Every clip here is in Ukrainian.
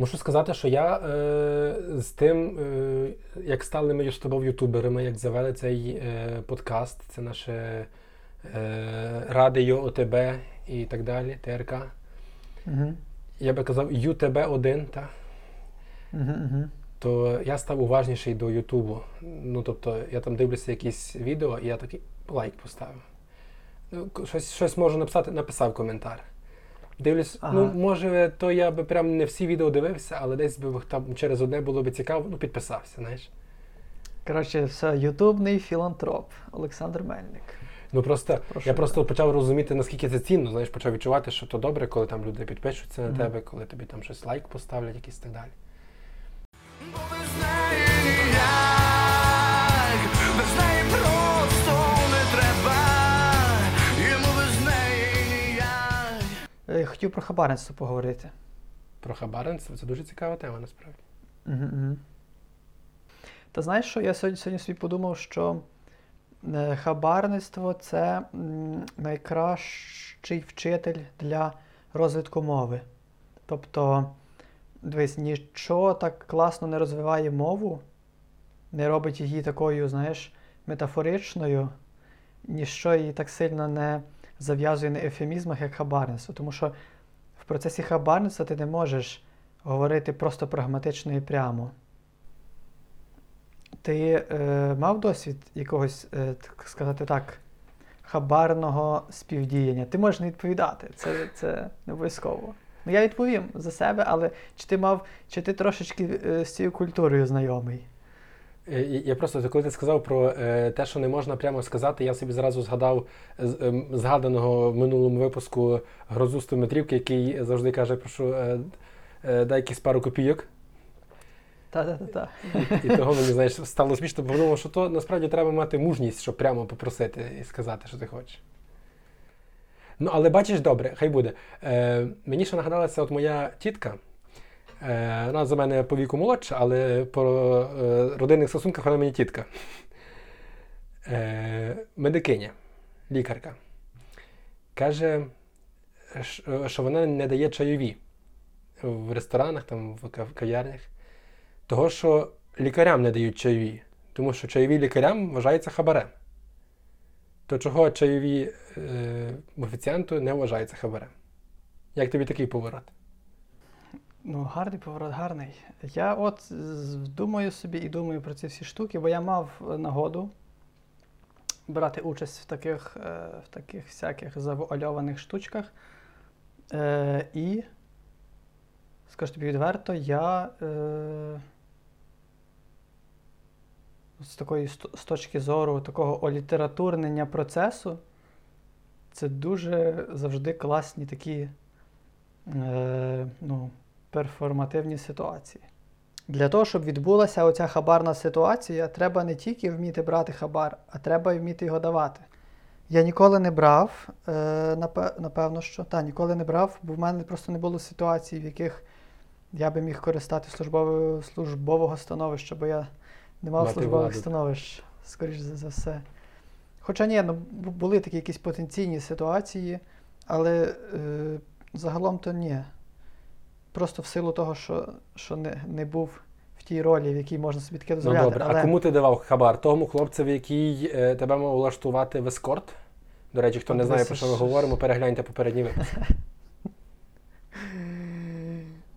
Мушу сказати, що я е, з тим, е, як стали ми з тобою ютуберами, як завели цей е, подкаст, це наше е, Радіо ОТБ і так далі, ТРК. Угу. Я би казав ЮТБ-1, так? Угу, угу. то я став уважніший до Ютубу. Ну, тобто, я там дивлюся якісь відео, і я такий лайк поставив. Ну, щось, щось можу написати, написав коментар. Дивлюсь, Ага. ну, може, то я би прям не всі відео дивився, але десь би там через одне було б цікаво, ну, підписався, знаєш. Коротше, все, ютубний філантроп Олександр Мельник. Ну просто Прошу я просто почав розуміти, наскільки це цінно, знаєш, почав відчувати, що то добре, коли там люди підпишуться на Мгм. тебе, коли тобі там щось лайк поставлять, якийсь так далі. Хотів про хабарництво поговорити. Про хабарництво це дуже цікава тема, насправді. Угу, угу. Та знаєш, що я сьогодні, сьогодні собі подумав, що е, хабарництво це найкращий вчитель для розвитку мови. Тобто, дивись, нічого так класно не розвиває мову, не робить її такою, знаєш, метафоричною, ніщо її так сильно не зав'язує на ефемізмах, як хабарництво. Тому що в процесі хабарництва ти не можеш говорити просто прагматично і прямо. Ти е, мав досвід якогось, е, так сказати так, хабарного співдіяння? Ти можеш не відповідати, це, це не обов'язково. Ну, я відповім за себе, але чи ти мав, чи ти трошечки е, з цією культурою знайомий? Е, Я просто коли ти сказав про е, те, що не можна прямо сказати, я собі зразу згадав ем, згаданого в минулому випуску грозу стометрівки, який завжди каже, прошу е, дай якісь пару копійок. Та-та-та. І того мені знаєш, стало смішно, бо подумав, що то насправді треба мати мужність, щоб прямо попросити і сказати, що ти хочеш. Ну, але бачиш, добре, хай буде. Е, мені ще нагадалася от моя тітка. Е, вона за мене по віку молодша, але по е, родинних стосунках вона мені тітка. Е, медикиня, лікарка. Каже, що вона не дає чайові в ресторанах, там, в кав'ярнях. Того, що лікарям не дають чайові, тому що чайові лікарям вважається хабарем. То чого чайові е, офіціанту не вважається хабарем? Як тобі такий поворот? Ну, гарний поворот, гарний. Я от думаю собі і думаю про ці всі штуки, бо я мав е, нагоду брати участь в таких, е, в таких всяких завуальованих штучках. Е, і, скажу тобі відверто, я з такої з точки зору такого олітературнення процесу, це дуже завжди класні такі. Ну, перформативні ситуації. Для того, щоб відбулася оця хабарна ситуація, треба не тільки вміти брати хабар, а треба й вміти його давати. Я ніколи не брав, е, напевно, що та, ніколи не брав, бо в мене просто не було ситуацій, в яких я би міг користати службового, службового становища, бо я не мав Мати службових владу. становищ, скоріш за все. Хоча ні, ну, були такі якісь потенційні ситуації, але е, загалом то ні. Просто в силу того, що, що не, не був в тій ролі, в якій можна собі таке Ну добре, але... а кому ти давав хабар? Тому хлопцеві, який е, тебе мав влаштувати в ескорт? До речі, хто не Ну, знає, про що ми говоримо, перегляньте попередній випуск.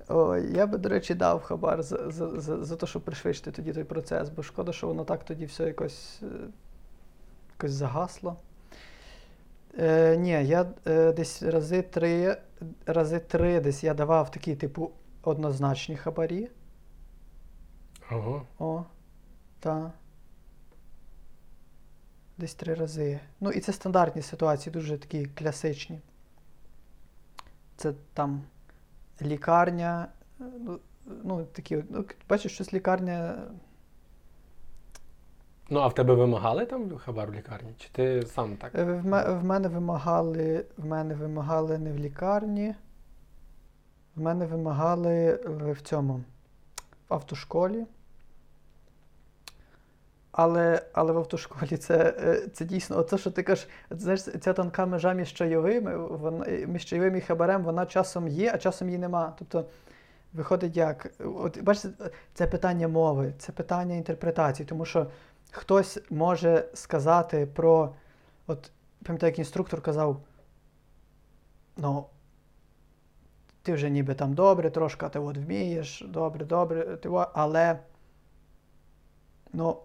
Ой, я би, до речі, дав хабар за, за, за, за те, щоб пришвидшити тоді той процес, бо шкода, що воно так тоді все якось, е, якось загасло. Е, ні, я е, десь рази три, рази три десь я давав такі, типу, однозначні хабарі. Ага. О, та. Десь три рази. Ну, і це стандартні ситуації, дуже такі класичні. Це там лікарня. е, Ну, ну такі, ну, бачиш, щось лікарня. Ну, а в тебе вимагали там хабар в лікарні? Чи ти сам так? Е, В, в мене вимагали. В мене вимагали не в лікарні. В мене вимагали в в цьому в автошколі. Але, але в автошколі це, е, це дійсно, оце, що ти кажеш, знаєш, ця тонка межа між чайовими, вона, між чайовим і хабарем, вона часом є, а часом її нема. Тобто Виходить як? От бачите, це питання мови, це питання інтерпретації, тому що хтось може сказати про. От, пам'ятаю, як інструктор казав, ну, ти вже ніби там добре, трошки ти от вмієш, добре, добре, ти, але ну,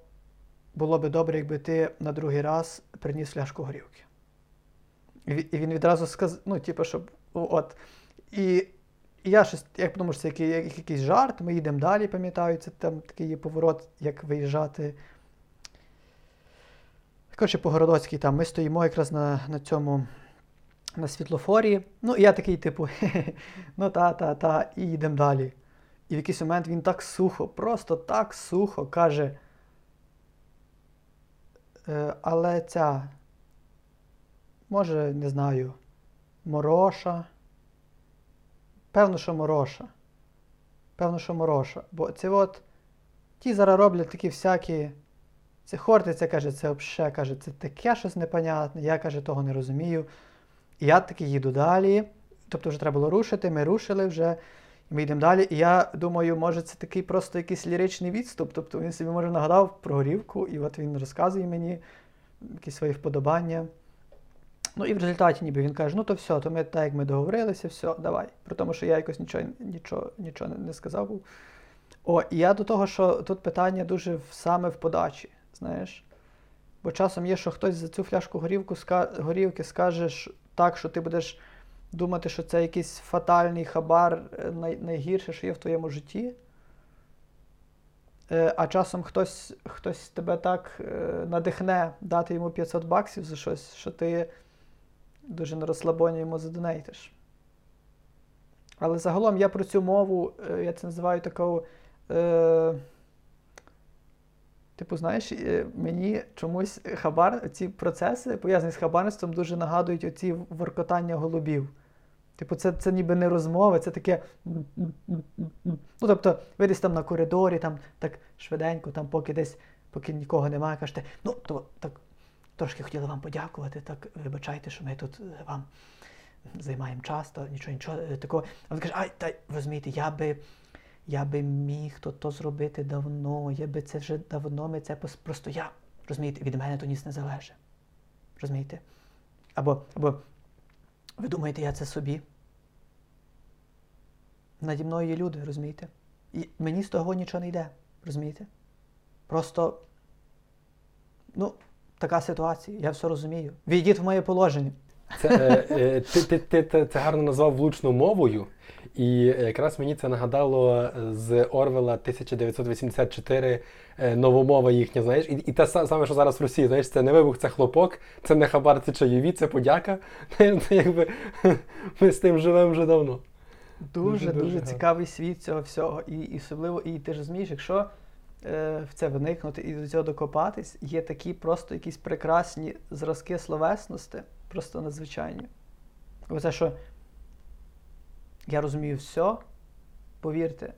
було би добре, якби ти на другий раз приніс фляжку горілки. І він відразу сказав, ну, типу, щоб от. І, я щось, як подумав, що це який, якийсь жарт, ми їдемо далі, пам'ятаю, це там такий є поворот, як виїжджати. Коротше, по Городоцькій там ми стоїмо якраз на, на цьому на світлофорі. Ну, і я такий, типу, ну та, та, та, і йдемо далі. І в якийсь момент він так сухо, просто так сухо каже. «Е, але ця, може, не знаю, мороша. Певно, що мороша. Певно, що мороша. Бо це от ті зараз роблять такі всякі. Це хортиця, каже, це взагалі, каже, це таке щось непонятне, я каже, того не розумію. І я таки їду далі. Тобто вже треба було рушити, ми рушили вже, і ми йдемо далі. І я думаю, може, це такий просто якийсь ліричний відступ. Тобто він собі може нагадав про горівку, і от він розказує мені якісь свої вподобання. Ну і в результаті ніби він каже, ну то все, то ми так як ми договорилися, все, давай. При тому, що я якось нічого, нічого, нічого не сказав був. О, і я до того, що тут питання дуже саме в подачі, знаєш. Бо часом є, що хтось за цю фляжку горівку горівки скаже так, що ти будеш думати, що це якийсь фатальний хабар, е, най- найгірше, що є в твоєму житті. Е, А часом хтось, хтось тебе так е, надихне дати йому 500 баксів за щось, що ти дуже на розслабоні йому задонейтиш. Але загалом я про цю мову, я це називаю такою. Типу, знаєш, е, мені чомусь хабар, ці процеси, пов'язані з хабарництвом, дуже нагадують оці воркотання голубів. Типу, це, це ніби не розмови, це таке. Ну, тобто, ви десь там на коридорі, там так швиденько, там поки десь, поки нікого немає, кажете, ну, то так трошки хотіли вам подякувати, так вибачайте, що ми тут е, вам займаємо час, то нічого, нічого е, такого. А він каже, ай, та розумієте, я би. Я би міг то, то зробити давно, я би це вже давно ми це пос- просто я. Розумієте, від мене то ніс не залежить. Розумієте? Або, або ви думаєте, я це собі? Наді мною є люди, розумієте? І мені з того нічого не йде, розумієте? Просто, ну, така ситуація, я все розумію. Війдіть в моє положення. Це, е, е, ти, ти, ти, ти це гарно назвав влучною мовою, і якраз мені це нагадало з Орвела 1984 е, новомова їхня, знаєш, і, і те саме, що зараз в Росії, знаєш, це не вибух, це хлопок, це не хабар, це чайові, це подяка. Це якби ми з тим живемо вже давно. Дуже Дуже-дуже цікавий світ цього всього. І, і особливо, і ти ж розумієш, якщо е, в це вникнути і до цього докопатись, є такі просто якісь прекрасні зразки словесності, просто надзвичайні. Оце, що я розумію все, повірте.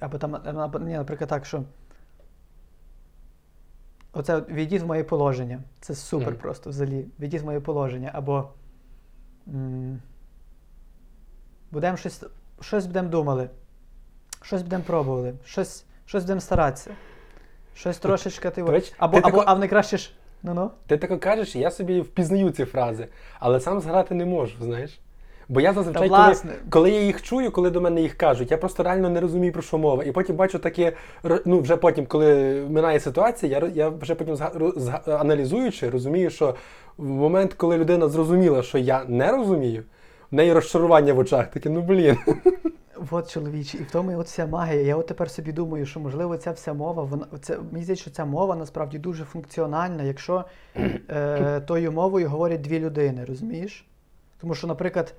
Або там, ні, наприклад, так, що. Оце от війдіть в моє положення. Це супер Мгм. просто взагалі. Війдіть в моє положення. Або. Будемо щось, щось будемо думали, щось будемо пробували, щось, щось будемо старатися. Щось трошечки ти. Або, ти або, тако- а в найкраще ж. Ну-ну. Ти тако кажеш, я собі впізнаю ці фрази, але сам зграти не можу, знаєш. Бо я зазвичай, Та, коли, коли я їх чую, коли до мене їх кажуть, я просто реально не розумію, про що мова. І потім бачу таке, ну вже потім, коли минає ситуація, я, я вже потім аналізуючи, розумію, що в момент, коли людина зрозуміла, що я не розумію, в неї розчарування в очах, таке, ну блін. От чоловічі, і в тому і от вся магія. Я от тепер собі думаю, що можливо ця вся мова, вона це мені здається, що ця мова насправді дуже функціональна, якщо е, тою мовою говорять дві людини, розумієш? Тому що, наприклад,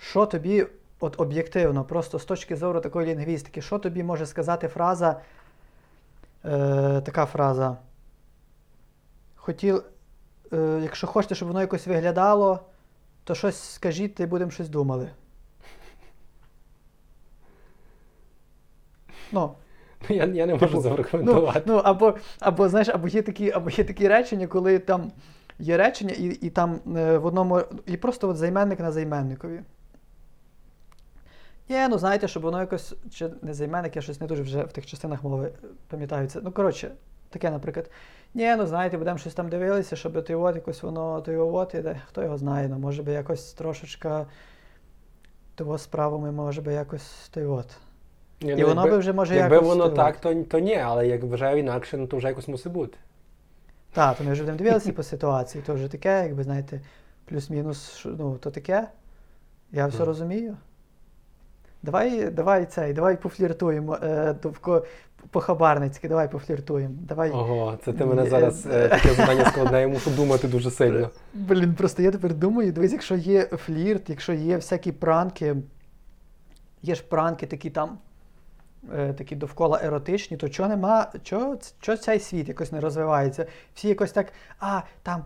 що тобі, от об'єктивно, просто з точки зору такої лінгвістики, що тобі може сказати фраза, е, така фраза. Хотів, е, якщо хочете, щоб воно якось виглядало, то щось скажіть, і будемо щось думали. Ну, Я, я не можу Типу, ну, зарекомендувати. ну або, або, знаєш, або є такі, або є такі речення, коли там є речення, і, і там е, в одному, і просто от займенник на займенникові. Ні, ну знаєте, щоб воно якось чи не займенник, я щось не дуже вже в тих частинах мови е, пам'ятаю це. Ну, коротше, таке, наприклад. Ні, ну знаєте, будемо щось там дивилися, щоб той от якось воно той от іде. Хто його знає, ну може би якось трошечка того справами, може би якось той от. Ні, І ну, воно якби- би вже може Якби якось воно так, то, то ні, але як вважаю інакше, ну то вже якось мусить бути. Так, то ми вже будемо дивилися по ситуації, то вже таке, якби знаєте, плюс-мінус, ну, то таке. Я все Ну. розумію. Давай, давай цей, давай пофліртуємо е, по-хабарницьки, давай пофліртуємо. Давай. Ого, це ти мене зараз е, е, таке завдання складне, я мушу думати дуже сильно. Блін, просто я тепер думаю, дивись, якщо є флірт, якщо є всякі пранки, є ж пранки такі там, е, такі довкола еротичні, то чого нема, чого, чого цей світ якось не розвивається? Всі якось так, а, там.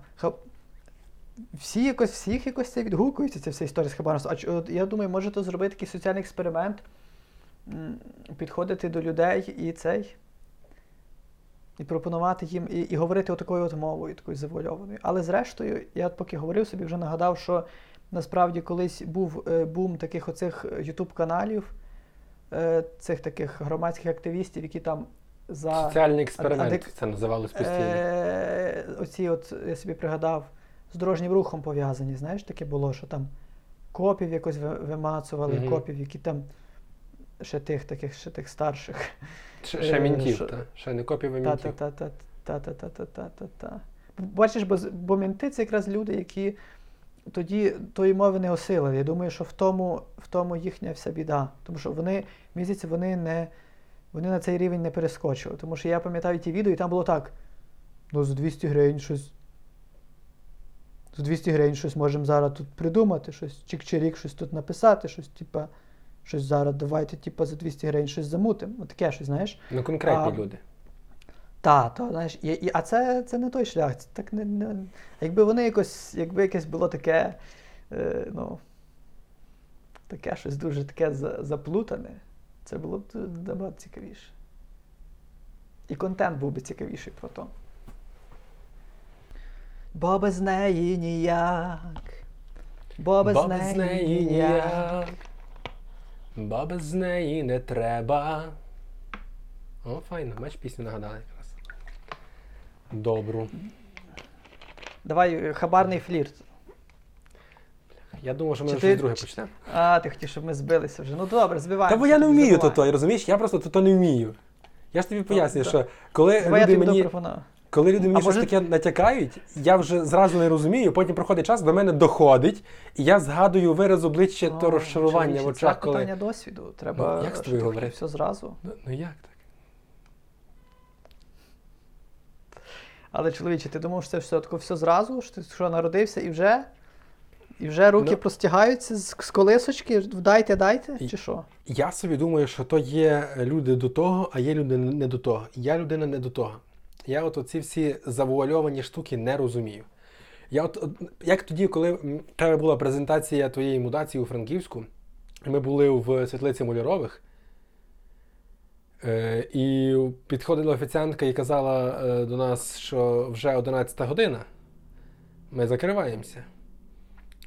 Всі якось, всіх якось це відгукується, ця вся історія з хабарництвом. А от я думаю, може то зробити такий соціальний експеримент, підходити до людей і цей. І пропонувати їм, і, і говорити отакою от мовою, такою завуальованою. Але зрештою, я от поки говорив собі, вже нагадав, що насправді колись був е, бум таких оцих ютуб-каналів, е, цих таких громадських активістів, які там за Соціальний експеримент а дик- це називалось постійно. е, оці, от я собі пригадав, з дорожнім рухом пов'язані. Знаєш, таке було, що там копів якось вимацували, mm-hmm. копів, які там ще тих таких, ще тих старших. Ще, ще е, мінтів, та? ще не копів а мінтів. Та-та-та-та-та-та-та-та. Бачиш, бо, бо мінти це якраз люди, які тоді тої мови не осилили. Я думаю, що в тому в тому їхня вся біда. Тому що вони, місяці, вони не. Вони на цей рівень не перескочили. Тому що я пам'ятаю ті відео, і там було так: ну, з 200 гривень щось за 200 гривень щось можемо зараз тут придумати, щось чик-чирік, щось тут написати, щось, типа, щось зараз давайте, типа, за 200 гривень щось замутимо. Ну, таке щось, знаєш. Ну, конкретні А, люди. Та, то, знаєш, і, і, а це, це не той шлях. Це так не, не, якби вони якось, якби якесь було таке, е, ну, таке щось дуже таке за, заплутане, це було б набагато цікавіше. І контент був би цікавіший про то. Бо без неї ніяк. Бо без, Бо неї, без неї ніяк, бо без неї не треба. О, файно, бач, пісню нагадали якраз. Добру. Давай е, хабарний флірт. Я думав, що ми Чи щось друге почнемо. А, ти хотів, щоб ми збилися вже. Ну добре, збиваємо. Та бо я не вмію то, то, розумієш? Я просто то, то не вмію. Я ж тобі пояснюю, що коли Давай я люди тобі мені, допропоную. Коли люди мені А щось може- таке натякають, я вже зразу не розумію, потім проходить час, до мене доходить, і я згадую вираз обличчя О, розчарування в очах, Це коли. питання досвіду. Треба Ну, як з тобою все зразу. Ну, ну як так? Але чоловіче, ти думав, що це все таке все зразу? Що ти що народився і вже? І вже руки Ну. простягаються з, з колисочки, дайте, дайте, І- чи що? Я собі думаю, що то є люди до того, а є люди не до того. Я людина не до того. Я от оці всі завуальовані штуки не розумію. Я от, як тоді, коли в тебе була презентація твоєї мутації у Франківську, ми були в світлиці Мольорових, е, і підходила офіціантка і казала е, до нас, що вже 11 година, ми закриваємося.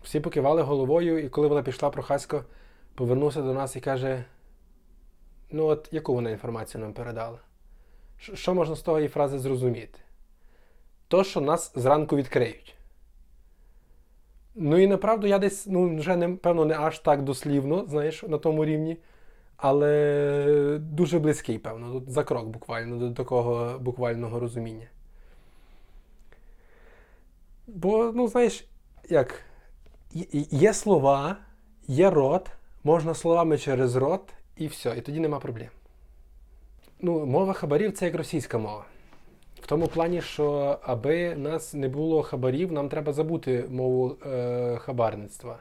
Всі покивали головою, і коли вона пішла прохасько, повернувся до нас і каже: Ну, от яку вона інформацію нам передала? Що можна з того її фрази зрозуміти? То, що нас зранку відкриють. Ну і направду я десь, ну, вже не, певно, не аж так дослівно, знаєш, на тому рівні, але дуже близький, певно, за крок буквально до такого буквального розуміння. Бо, ну, знаєш, як є слова, є рот, можна словами через рот, і все, і тоді нема проблем. Ну, мова хабарів це як російська мова. В тому плані, що аби нас не було хабарів, нам треба забути мову е, хабарництва.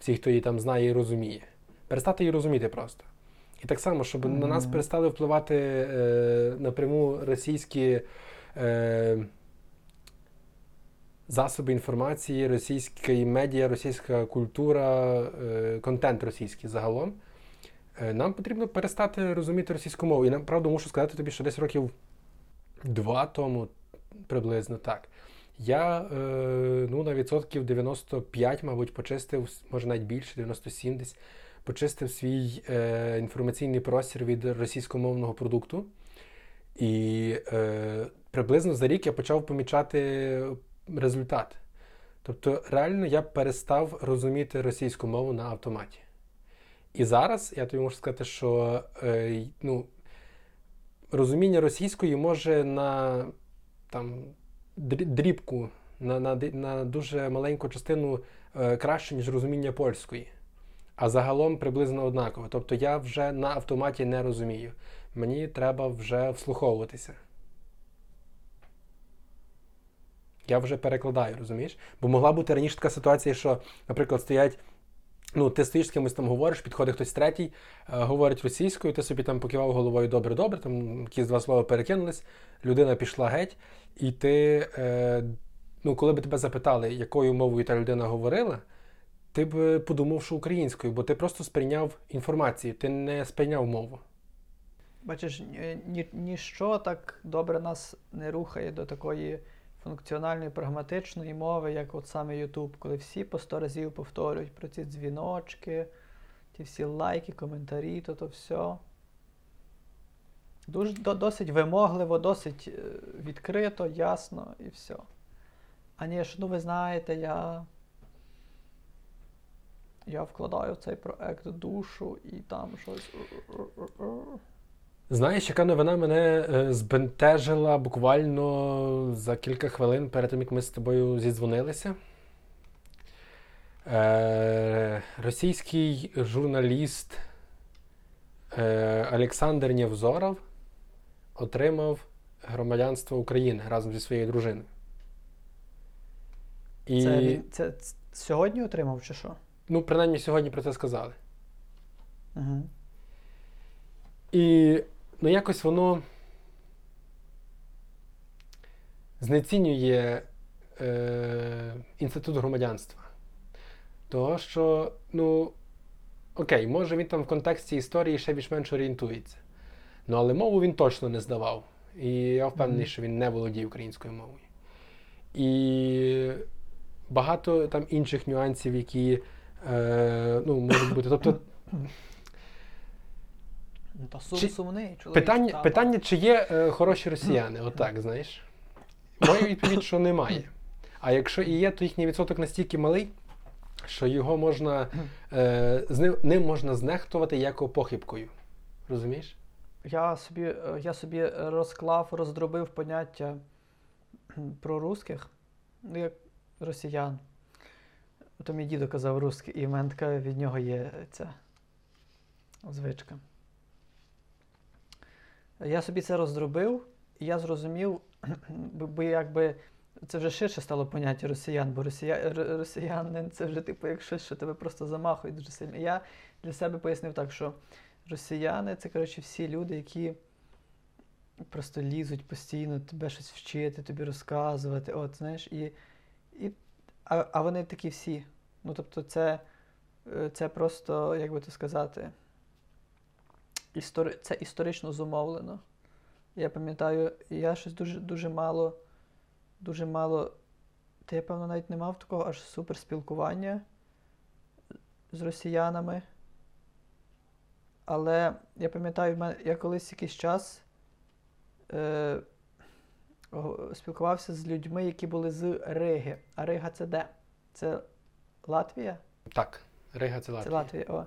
Всі, хто її там знає і розуміє. Перестати її розуміти просто. І так само, щоб на нас перестали впливати е, напряму російські е, засоби інформації, російські медіа, російська культура, е, контент російський загалом. Е, Нам потрібно перестати розуміти російську мову. І нам правду мушу сказати тобі, що десь років два тому, приблизно так. Я е, ну, на відсотків 95, мабуть, почистив, може навіть більше, 97 десь, почистив свій е, інформаційний простір від російськомовного продукту. І е, приблизно за рік я почав помічати результат. Тобто, реально я перестав розуміти російську мову на автоматі. І зараз я тобі можу сказати, що е, ну, розуміння російської може на там, дрібку, на, на, на дуже маленьку частину е, краще, ніж розуміння польської. А загалом приблизно однаково. Тобто я вже на автоматі не розумію. Мені треба вже вслуховуватися. Я вже перекладаю, розумієш? Бо могла бути раніше така ситуація, що, наприклад, стоять. Ну, ти стоїш з кимось там говориш, підходить хтось третій, е, говорить російською, ти собі там покивав головою добре-добре, там якісь два слова перекинулись, людина пішла геть, і ти, е, ну, коли б тебе запитали, якою мовою та людина говорила, ти б подумав, що українською, бо ти просто сприйняв інформацію, ти не сприйняв мову. Бачиш, ні- ні, ніщо так добре нас не рухає до такої функціональної, прагматичної мови, як от саме YouTube, коли всі по сто разів повторюють про ці дзвіночки, ті всі лайки, коментарі, то то все. Дуже досить вимогливо, досить е, відкрито, ясно і все. А ні, ну ви знаєте, я. Я вкладаю в цей проект душу і там щось. Знаєш, яка новина мене е, збентежила буквально за кілька хвилин перед тим, як ми з тобою зідзвонилися. Е, російський журналіст е, Олександр Нєвзоров отримав громадянство України разом зі своєю дружиною. І, Це він це, сьогодні отримав чи що? ну, принаймні, сьогодні про це сказали. Угу. І ну, якось воно знецінює е, інститут громадянства. Того, що, ну, окей, може він там в контексті історії ще більш-менш орієнтується. Ну, але мову він точно не здавав. І я впевнений, що він не володіє українською мовою. І багато там інших нюансів, які е, ну, можуть бути. Тобто, Та сум Чи- сумний чоловік. Питання, та, питання, чи є е, хороші росіяни, отак, знаєш. Моя відповідь, що немає. А якщо і є, то їхній відсоток настільки малий, що його можна, е, з ним, ним можна знехтувати як похибкою. Розумієш? Я собі, е, я собі розклав, роздробив поняття про русських, ну, як росіян. То мій дідо казав русський, і в мене така від нього є ця звичка. Я собі це роздробив, і я зрозумів, бо, якби це вже ширше стало поняття росіян, бо росія, росіянин це вже типу як щось, що тебе просто замахує дуже сильно. Я для себе пояснив так, що росіяни це, коротше, всі люди, які просто лізуть постійно тебе щось вчити, тобі розказувати. От, знаєш, і, і, а, а вони такі всі. Ну, тобто, це, е, це просто, як би то сказати, істори... це історично зумовлено. Я пам'ятаю, я щось дуже, дуже мало, дуже мало. Та я, певно, навіть не мав такого аж суперспілкування з росіянами. Але я пам'ятаю, я колись якийсь час е, спілкувався з людьми, які були з Риги. А Рига це де? Це Латвія? Так, Рига це Латвія. Це. Латвія. О.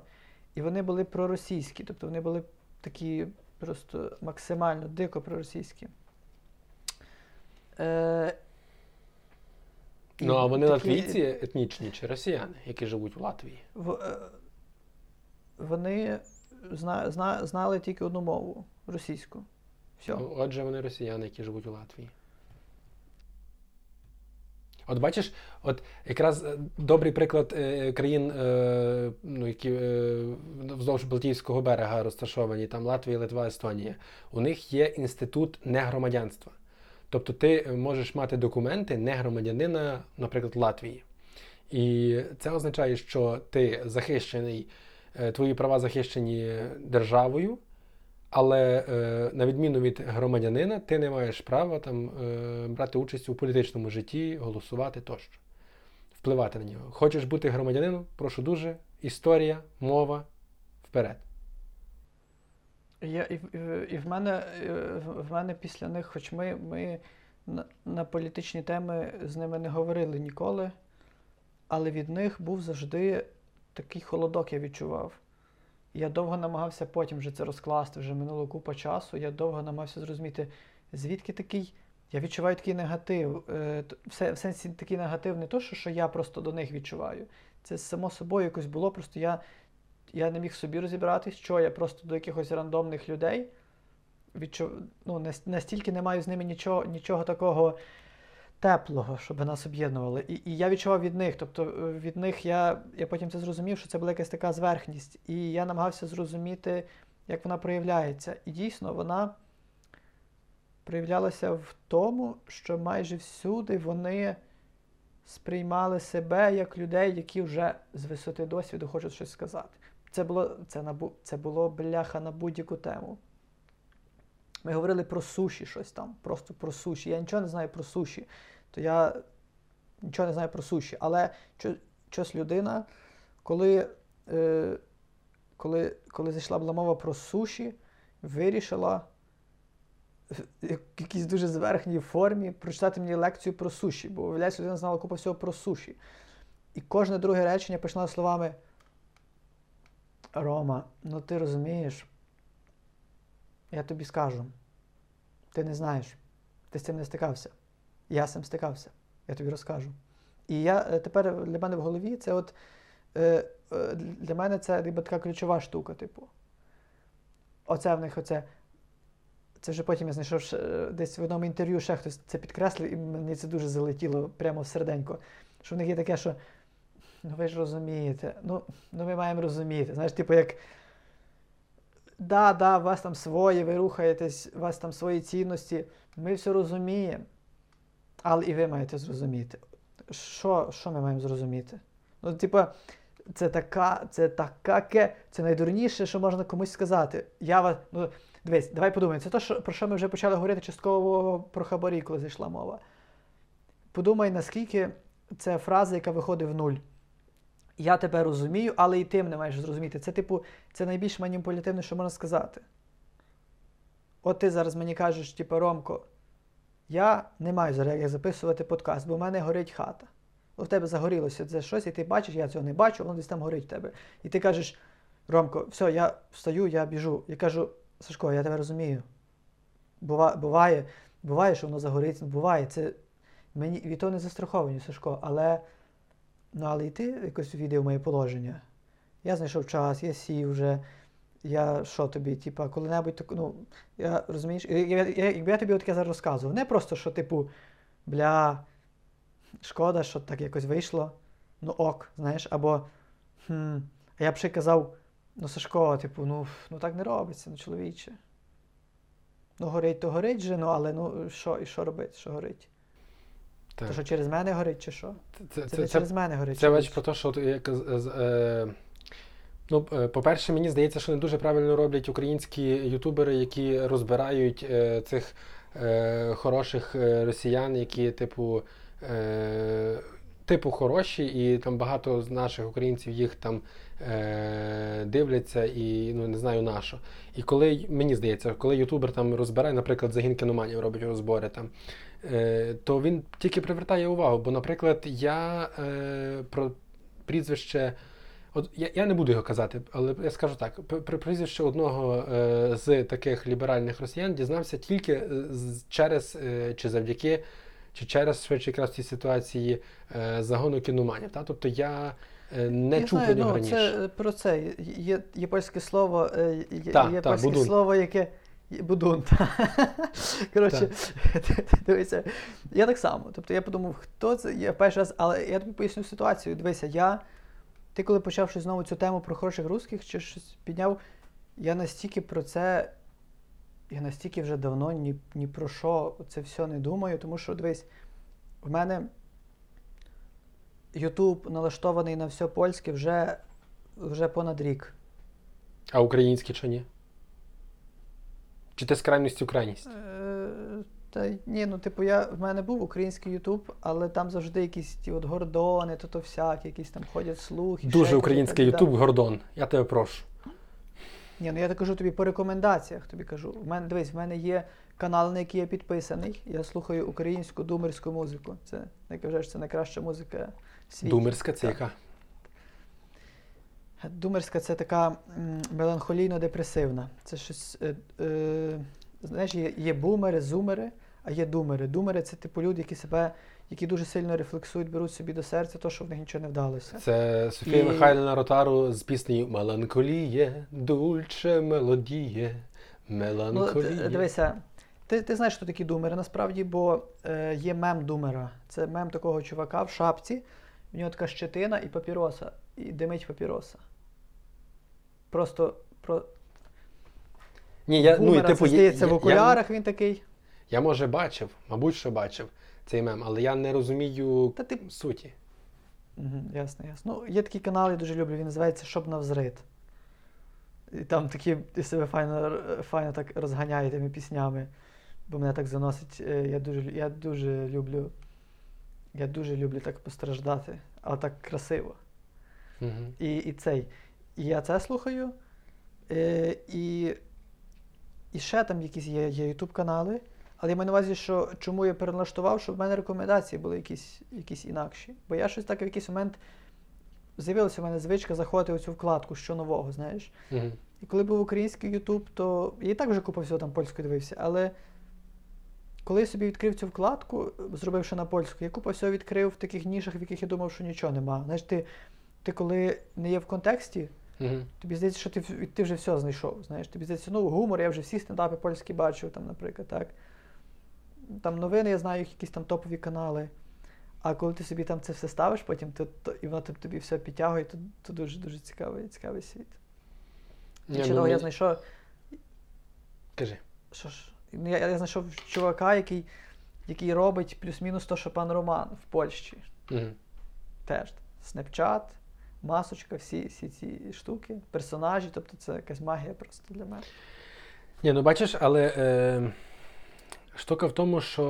І вони були проросійські, тобто вони були такі просто максимально дико проросійські. Е, і Ну, а вони такі- латвійці етнічні чи росіяни, які живуть в Латвії? В, е, вони зна, зна, знали тільки одну мову російську. Все. Ну, Отже, вони росіяни, які живуть у Латвії. От бачиш, от якраз е, добрий приклад е, країн, е, ну, які вздовж Балтійського берега розташовані, там Латвія, Литва, Естонія. У них є інститут негромадянства. Тобто ти можеш мати документи не громадянина, наприклад, Латвії. І це означає, що ти захищений, твої права захищені державою, але е, на відміну від громадянина, ти не маєш права там е, брати участь у політичному житті, голосувати тощо, впливати на нього. Хочеш бути громадянином? Прошу дуже. Історія, мова, вперед. Я, і, і, в мене, е, в мене після них, хоч ми, ми на, на політичні теми з ними не говорили ніколи, але від них був завжди такий холодок, я відчував. Я довго намагався потім вже це розкласти, вже минуло купа часу. Я довго намагався зрозуміти, звідки такий. Я відчуваю такий негатив. Е, все, в сенсі такий негатив не то, що, що я просто до них відчуваю. Це само собою якось було, просто я я не міг собі розібратись, що я просто до якихось рандомних людей відчув, ну, настільки не маю з ними нічого, нічого такого теплого, щоб нас об'єднували. І, і я відчував від них. Тобто е, від них я, я потім це зрозумів, що це була якась така зверхність. І я намагався зрозуміти, як вона проявляється. І дійсно вона проявлялася в тому, що майже всюди вони сприймали себе як людей, які вже з висоти досвіду хочуть щось сказати. Це було, це, набу, це було бляха на будь-яку тему. Ми говорили про суші щось там, просто про суші. Я нічого не знаю про суші, то я нічого не знаю про суші. Але щось людина, коли, е, коли, коли зайшла була мова про суші, вирішила в якійсь дуже зверхній формі прочитати мені лекцію про суші, бо виявляється, людина знала купу всього про суші. І кожне друге речення починало словами Рома, ну ти розумієш, я тобі скажу, ти не знаєш, ти з цим не стикався. Я з цим стикався, я тобі розкажу. І я е, тепер для мене в голові це от е, е, для мене це ніби така ключова штука, типу. Оце в них оце. Це вже потім я знайшов десь в одному інтерв'ю ще хтось це підкреслив, і мені це дуже залетіло прямо в серденько. Що в них є таке, що ну ви ж розумієте, ну, ну ми маємо розуміти. Знаєш, типу, як. Да, да, у вас там своє, ви рухаєтесь, у вас там свої цінності, ми все розуміємо. Але і ви маєте зрозуміти. Що, що ми маємо зрозуміти? Ну, типу, це така, це таке, це найдурніше, що можна комусь сказати. Я вас, ну, дивись, давай подумаємо. Це те, про що ми вже почали говорити частково про хабарі, коли зайшла мова. Подумай, наскільки це фраза, яка виходить в нуль. Я тебе розумію, але і ти мене маєш зрозуміти. Це, типу, це найбільш маніпулятивне, що можна сказати. От ти зараз мені кажеш, типу, Ромко, я не маю зараз як записувати подкаст, бо в мене горить хата. У тебе загорілося це щось, і ти бачиш, я цього не бачу, воно десь там горить в тебе. І ти кажеш, Ромко, все, я встаю, я біжу. Я кажу, Сашко, я тебе розумію. Бува, буває, буває, що воно загориться, буває. Це мені від того не застраховані, Сашко, але. Ну, але і ти якось увійди в моє положення. Я знайшов час, я сів вже. Я що тобі, типа, коли-небудь так, ну, я розумієш, я, я, я, якби я тобі таке зараз розказував, не просто, що, типу, бля, шкода, що так якось вийшло, ну ок, знаєш, або хм, а я б ще казав, ну Сашко, типу, ну, ну так не робиться, ну чоловіче. Ну, горить, то горить же, ну, але ну що, і що робити, що горить? Так. То що через мене горить, чи що? Це, Це, це, це, через мене горить. Це бач про те, що як, е, ну, е, по-перше, мені здається, що не дуже правильно роблять українські ютубери, які розбирають е, цих е, хороших е, росіян, які, типу, е, типу хороші, і там багато з наших українців їх там е, дивляться і ну не знаю на що. І коли мені здається, коли ютубер там розбирає, наприклад, загін кіноманів робить розбори там. Е, То він тільки привертає увагу. Бо, наприклад, я е, про прізвище. От я, я не буду його казати, але я скажу так: про прізвище одного е, з таких ліберальних росіян дізнався тільки е, з- через е, чи завдяки, чи через швидше якраз цій ситуації е, загону кіноманів. Та? Тобто я е, не Я чув знаю, про нього ну, раніше. Це про це. Є, є, польське слово, є, Та, є та, польське будун. слово, яке. Будун. Коротше, дивися, я так само. Тобто я подумав, хто це? Я перший раз, але я тобі поясню ситуацію. Дивися, я. Ти коли почав щось знову цю тему про хороших русських чи щось підняв, я настільки про це. Я настільки вже давно ні, ні про що це все не думаю, тому що дивись, в мене Ютуб налаштований на все польське вже, вже понад рік. А українські чи ні? Чи ти з крайності в крайність? Е, та ні, ну типу, я, в мене був український Ютуб, але там завжди якісь ті от гордони, то то всякі, якісь там ходять слухи. Дуже якось, український так, Ютуб, Гордон. Я тебе прошу. Ні, ну я так кажу тобі по рекомендаціях. Тобі кажу. В мене дивись, в мене є канал, на який я підписаний. Я слухаю українську думерську музику. Це як вважаєш, це найкраща музика в світі. Думерська це яка? Думерська це така меланхолійно-депресивна. Це щось. Е, е, знаєш, є, є бумери, зумери, а є думери. Думери це типу люди, які себе, які дуже сильно рефлексують, беруть собі до серця, то, що в них нічого не вдалося. Це Софія І- Михайлівна Ротару з піснею Меланколіє, дульче мелодіє, Ну, меланколіє. д- дивися, ти, ти знаєш, що такі думери насправді, бо е, є мем думера. Це мем такого чувака в шапці, в нього така щетина і папіроса, і димить папіроса. Просто про Ні, я, ну, і, типу, я- здається я, в окулярах він такий. Я, може, бачив, мабуть, що бачив цей мем, але я не розумію Та ти суті. Угу, ясно, ясно. Ну, є такий канал, я дуже люблю, він називається Щоб навзрит. І там такі ти себе файно, файно так розганяє тими піснями, бо мене так заносить. Е, Я дуже, лю- я дуже люблю. Я дуже люблю так постраждати, але так красиво. Угу. І, і цей. І я це слухаю. Е, і, і ще там якісь є, є YouTube канали. Але я маю на увазі, що чому я перелаштував, щоб в мене рекомендації були якісь, якісь інакші. Бо я щось так в якийсь момент з'явилася в мене звичка заходити у цю вкладку, що нового, знаєш. Угу. І коли був український YouTube, то я і так вже купа всього там польською дивився. Але коли я собі відкрив цю вкладку, зробивши на польську, я купа всього відкрив в таких нішах, в яких я думав, що нічого нема. Знаєш, ти, ти коли не є в контексті, Угу. тобі здається, що ти, ти вже все знайшов. Знаєш, тобі здається, ну гумор, я вже всі стендапи польські бачив, там, наприклад, так. Там новини, я знаю, якісь там топові канали. А коли ти собі там це все ставиш, потім то, то, і воно тобі- все підтягує, то, то дуже дуже цікавий, цікавий світ. І ще ну, того я знайшов. Кажи. Що ж, ну, я, я знайшов чувака, який, який робить плюс-мінус то, що пан Роман в Польщі. Угу. Теж. Снепчат, масочка, всі, всі ці штуки, персонажі, тобто це якась магія просто для мене. Ні, ну бачиш, але е, штука в тому, що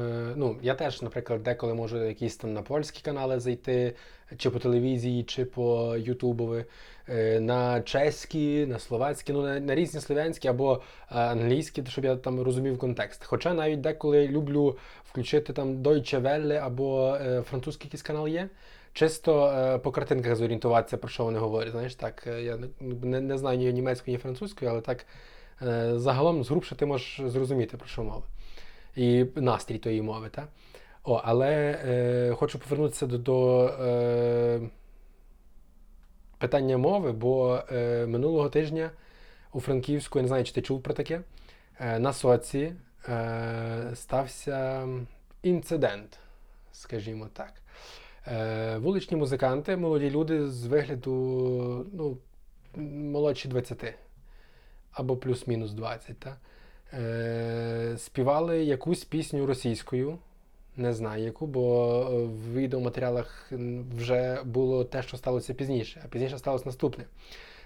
е, ну, я теж, наприклад, деколи можу якісь там на польські канали зайти, чи по телевізії, чи по Ютубові, е, на чеські, на словацькі, ну на, на різні слов'янські або е, англійські, щоб я там розумів контекст. Хоча навіть деколи люблю включити там Deutsche Welle або е, французький якийсь канал є. Чисто е, по картинках зорієнтуватися, про що вони говорять. Знаєш, так, е, я не, не, знаю ні німецької, ні французької, але так е, загалом згрубше ти можеш зрозуміти, про що мова. І настрій тої мови. Та? О, але е, хочу повернутися до, до е, питання мови, бо е, минулого тижня у Франківську, я не знаю, чи ти чув про таке, е, на соці е, стався інцидент, скажімо так. Е, вуличні музиканти, молоді люди з вигляду ну, молодші 20 або плюс-мінус 20, та? Е, співали якусь пісню російською. Не знаю яку, бо е, в відеоматеріалах вже було те, що сталося пізніше, а пізніше сталося наступне.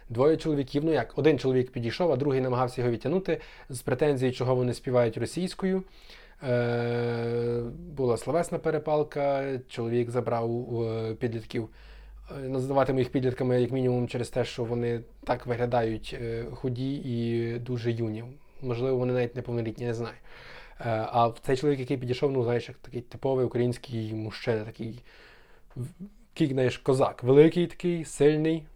Двоє чоловіків, ну як, один чоловік підійшов, а другий намагався його відтягнути з претензією, чого вони співають російською. Е, була словесна перепалка, чоловік забрав е, підлітків. Е, Називатиму їх підлітками, як мінімум, через те, що вони так виглядають худі і дуже юні. Можливо, вони навіть неповнолітні, не знаю. А цей чоловік, який підійшов, ну, знаєш, такий типовий український мужчина, такий, такий, знаєш, козак, великий такий, сильний.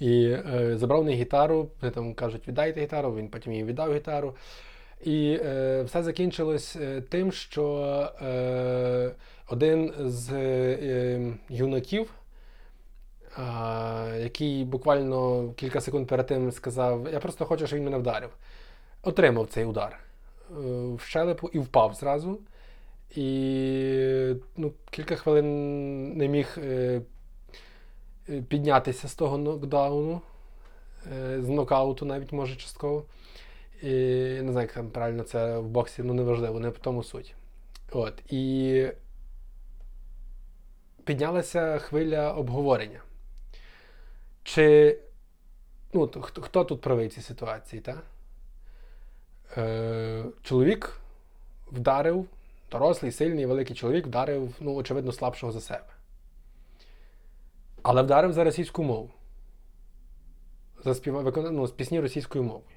І е, забрав них гітару, вони там кажуть, віддайте гітару, він потім їй віддав гітару. І е, все закінчилось е, тим, що е, один з е, юнаків, а, який буквально кілька секунд перед тим сказав: Я просто хочу, щоб він мене вдарив. Отримав цей удар е, в щелепу і впав зразу. І ну, кілька хвилин не міг е, е, піднятися з того нокдауну, е, з нокауту навіть може частково. І не знаю, як правильно це в боксі, ну неважливо, не в тому суть. От. І піднялася хвиля обговорення. Чи ну, то хто, хто тут правий в цій ситуації, та? Е, чоловік вдарив, дорослий, сильний, великий чоловік вдарив, ну, очевидно, слабшого за себе. Але вдарив за російську мову. заспівав виконав ну, з пісні російською мовою.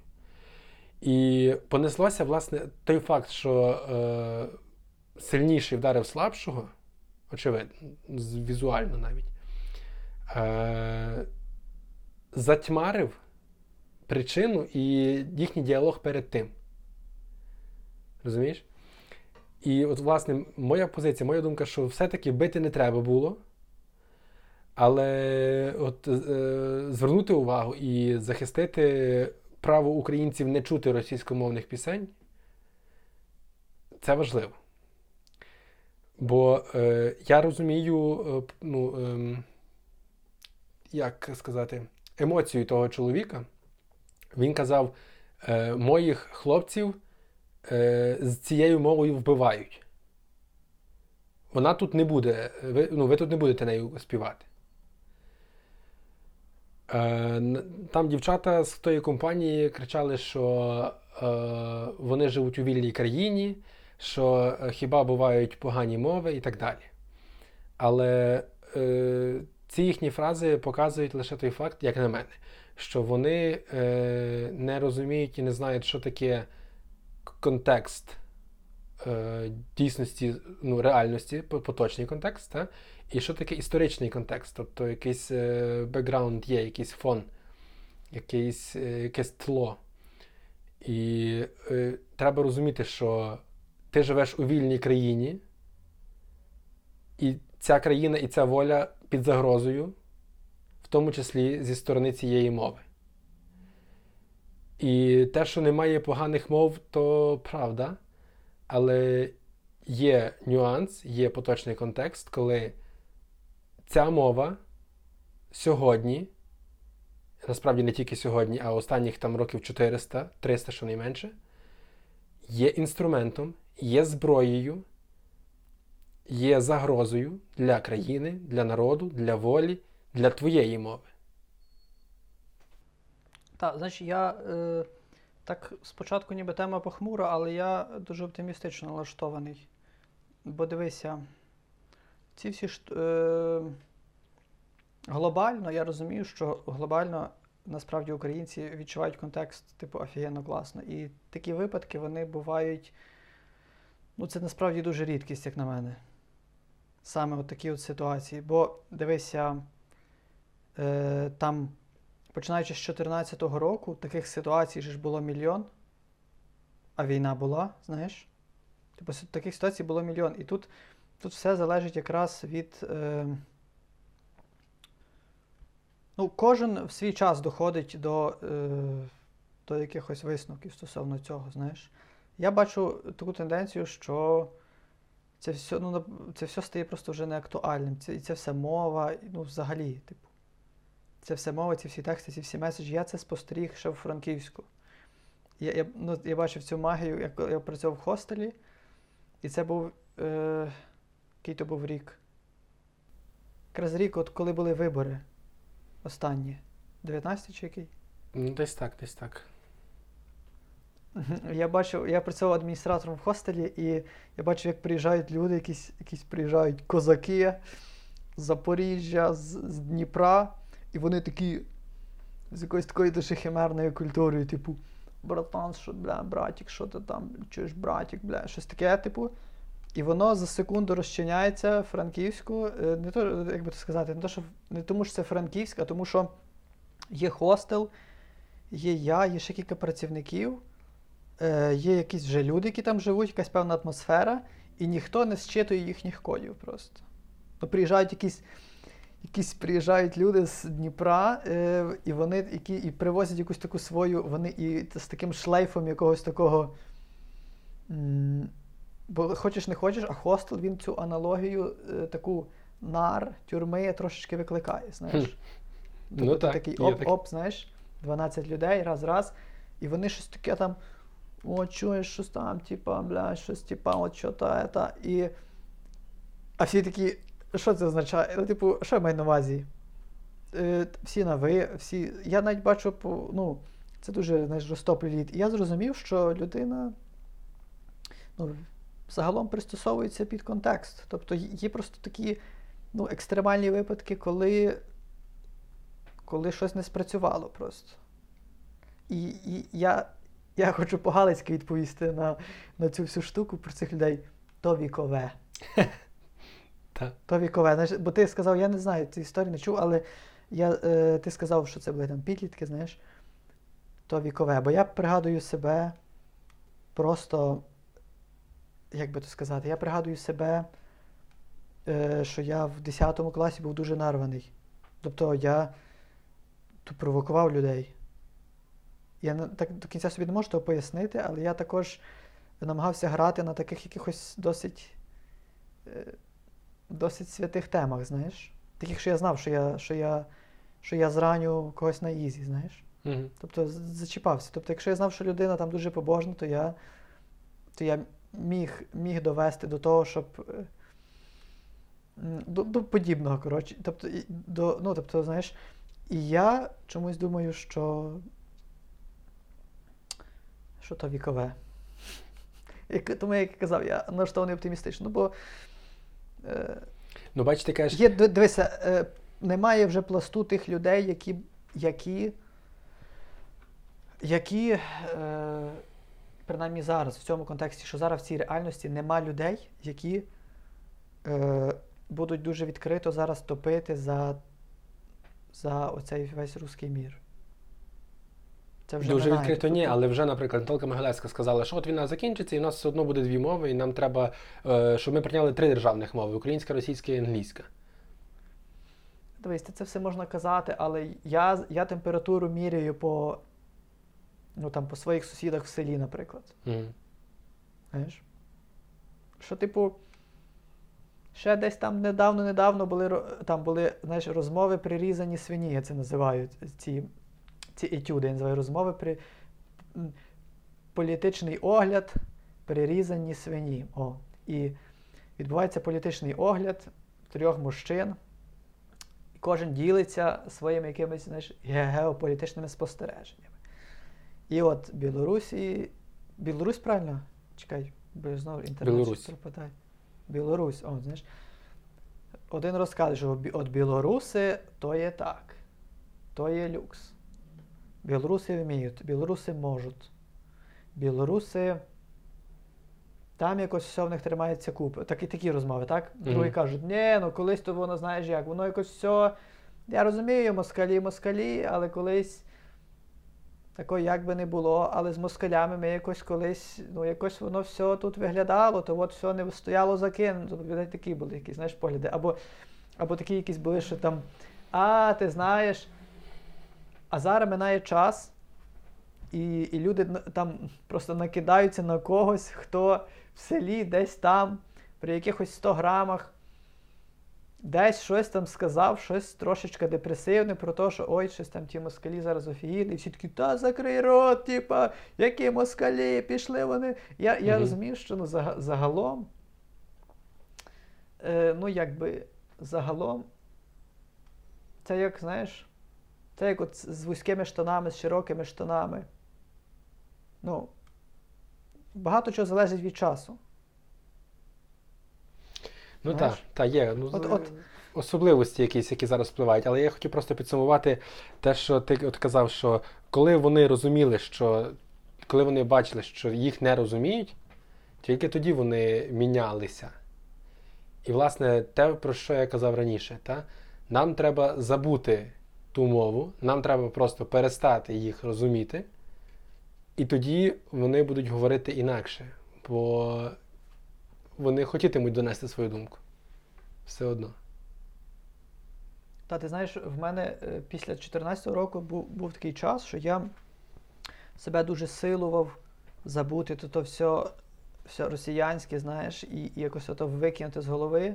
І понеслося, власне, той факт, що е, сильніший вдарив слабшого, очевидно, візуально навіть, е, затьмарив причину і їхній діалог перед тим. Розумієш? І от, власне, моя позиція, моя думка, що все-таки бити не треба було. Але от, е, звернути увагу і захистити право українців не чути російськомовних пісень це важливо. Бо е, я розумію, е, ну, ем, як сказати, емоцію того чоловіка. Він казав: е, моїх хлопців е, з цією мовою вбивають. Вона тут не буде, ви, ну, ви тут не будете нею співати. Е, там дівчата з тої компанії кричали, що е, вони живуть у вільній країні, що е, хіба бувають погані мови і так далі. Але ці їхні фрази показують лише той факт, як на мене, що вони не розуміють і не знають, що таке контекст е, дійсності, ну, реальності, поточний контекст, та? і що таке історичний контекст, тобто якийсь е, бекграунд є, якийсь фон, якийсь, е, якесь тло. І е, треба розуміти, що ти живеш у вільній країні, і ця країна і ця воля під загрозою, в тому числі зі сторони цієї мови. І те, що немає поганих мов, то правда. Але є нюанс, є поточний контекст, коли ця мова сьогодні, насправді не тільки сьогодні, а останніх там років 400, 300 щонайменше, є інструментом, є зброєю, є загрозою для країни, для народу, для волі, для твоєї мови. Так, значить, я е, так спочатку ніби тема похмура, але я дуже оптимістично налаштований. Бо дивися, ці всі. Е, глобально я розумію, що глобально насправді українці відчувають контекст, типу, офігенно класно. І такі випадки вони бувають. Ну, це насправді дуже рідкість, як на мене. Саме от такі от ситуації. Бо дивися, е, там починаючи з 2014 року, таких ситуацій ж було мільйон, а війна була, знаєш? Типу, таких ситуацій було мільйон. І тут, тут все залежить якраз від. Е... Ну, кожен в свій час доходить до, е... до якихось висновків стосовно цього, знаєш. Я бачу таку тенденцію, що це все, ну, це все стає просто вже неактуальним. Це, і це все мова, ну, взагалі, типу. Це все мова, ці всі тексти, ці всі меседжі. Я це спостеріг ще в Франківську. Я, я, ну, я бачив цю магію, як я працював в хостелі, і це був. Е, який то був рік? Якраз рік, от коли були вибори останні. 19 чи який? Ну, десь так, десь так. Я бачив, я працював адміністратором в хостелі, і я бачив, як приїжджають люди, якісь, якісь приїжджають козаки з Запоріжжя, з, з Дніпра, і вони такі з якоюсь такою дуже химерною культурою, типу, братан, що, бля, братік, що ти там, чуєш, братік, бля, щось таке, типу. І воно за секунду розчиняється франківську. е, Не то, як би то сказати, не, то, що, не тому, що це Франківськ, а тому, що є хостел, є я, є ще кілька працівників, е, є якісь вже люди, які там живуть, якась певна атмосфера, і ніхто не зчитує їхніх кодів просто. Ну, приїжджають якісь, якісь приїжджають люди з Дніпра, е, і вони які, і привозять якусь таку свою, вони і з таким шлейфом якогось такого. м, Бо хочеш не хочеш, а хостел він цю аналогію, е, таку нар, тюрми трошечки викликає, знаєш. Тобто Ну так, такий є оп, таке. оп, знаєш, 12 людей, раз, раз, і вони щось таке там, о, чуєш, щось там, типа, бля, щось, типа, от що та, та. І... А всі такі, що це означає? Ну, типу, що я маю на увазі? Е, всі на ви, всі. Я навіть бачу, ну, це дуже знаєш, розтоплий лід. І я зрозумів, що людина ну, загалом пристосовується під контекст. Тобто є просто такі ну, екстремальні випадки, коли коли щось не спрацювало просто. І, і я, я хочу по-галицьки відповісти на, на цю всю штуку про цих людей. То вікове. То вікове. Бо ти сказав, я не знаю, цю історію не чув, але я, е, ти сказав, що це були там підлітки, знаєш. То вікове. Бо я пригадую себе просто, як би то сказати, я пригадую себе, е, що я в 10 класі був дуже нарваний. Тобто я тут провокував людей. Я так до кінця собі не можу того пояснити, але я також намагався грати на таких якихось досить, е, досить святих темах, знаєш. Таких, що я знав, що я, що я, що я зраню когось на easy, знаєш. Мгм. Тобто зачіпався. Тобто, якщо я знав, що людина там дуже побожна, то я, то я міг, міг довести до того, щоб. е, До, до подібного, коротше. Тобто, і- до, ну, тобто, знаєш, і я чомусь думаю, що. Що то вікове. Як, тому, як я казав, я налаштований оптимістично. Ну, бо Ну, бачите, кажеш, Є, дивися, е, немає вже пласту тих людей, які, які, які е, принаймні зараз, в цьому контексті, що зараз в цій реальності нема людей, які е, будуть дуже відкрито зараз топити за, за оцей весь руський мір. Це вже Дуже минає. відкрито ні, але вже, наприклад, Наталка Могилевська сказала, що от війна закінчиться, і в нас все одно буде дві мови, і нам треба, е, щоб ми прийняли три державних мови: українська, російська і англійська. Дивись, це все можна казати, але я, я температуру міряю по, ну, там, по своїх сусідах в селі, наприклад. Мгм. Знаєш? Що, типу, ще десь там недавно-недавно були, там були знаєш, розмови прирізані свині, я це називаю. Ці, ці етюди, я називаю розмови при політичний огляд прирізані свині. О. І відбувається політичний огляд трьох мужчин. І кожен ділиться своїми якимись знаєш, геополітичними спостереженнями. І от Білорусі. Білорусь правильно? Чекай, бо я знову інтернет Білорусь. пропадає. Білорусь, о, знаєш. Один розкаже, що от білоруси то є так. То є люкс. Білоруси вміють, білоруси можуть. Білоруси. Там якось все в них тримається купи. Так і такі розмови, так? Другі кажуть, ні, ну колись то воно знаєш як, воно якось все. Я розумію, москалі, москалі, але колись такого як би не було, але з москалями ми якось колись, ну якось воно все тут виглядало, то от все не стояло закинуто. Тобто такі були якісь, знаєш, погляди. Або, або такі якісь були, що там, а, ти знаєш, а зараз минає час, і, і люди там просто накидаються на когось, хто в селі десь там, при якихось 100 грамах, десь щось там сказав, щось трошечки депресивне про те, що ой, щось там ті москалі зараз офігіли, і всі такі, та закрий рот, типа, які москалі, пішли вони. Я, я Мгм. розумію, що ну, загалом, е, ну якби загалом, це як, знаєш, це як от з вузькими штанами, з широкими штанами. Ну, багато чого залежить від часу. Ну так, та, є. Ну, От- от- Особливості якісь, які зараз впливають. Але я хотів просто підсумувати те, що ти от казав, що коли вони розуміли, що коли вони бачили, що їх не розуміють, тільки тоді вони мінялися. І, власне, те, про що я казав раніше, та? нам треба забути ту мову, нам треба просто перестати їх розуміти, і тоді вони будуть говорити інакше, бо вони хотітимуть донести свою думку. Все одно. Та ти знаєш, в мене е, після 14 року був, був такий час, що я себе дуже силував забути то, то все, все росіянське, знаєш, і, і якось ото викинути з голови.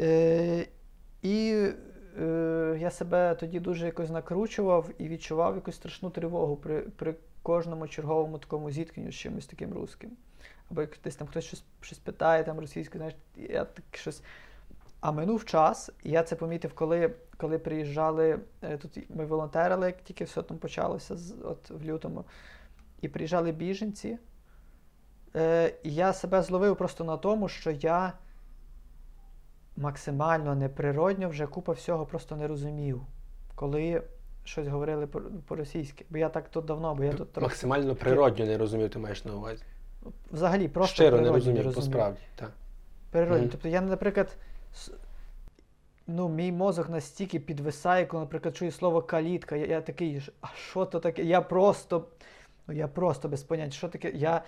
Е, і е, я себе тоді дуже якось накручував і відчував якусь страшну тривогу при, при кожному черговому такому зіткненню з чимось таким русським. Або як десь там хтось щось, щось питає там російською, знаєш, я так щось. А минув час, і я це помітив, коли, коли приїжджали, е, тут ми волонтерили, як тільки все там почалося от, в лютому, і приїжджали біженці. Е, і я себе зловив просто на тому, що я максимально неприродньо вже купа всього просто не розумів. коли щось говорили по- по-російськи. Бо я так тут давно, бо я тут трохи Максимально природньо не розумів, ти маєш на увазі. взагалі просто Щиро не розумів, розумів. по-справді. Так. Природньо. Мгм. Тобто я, наприклад, ну, мій мозок настільки підвисає, коли, наприклад, чую слово калітка. Я, я такий, а що то таке? Я просто, ну я просто без поняття, що таке. Я,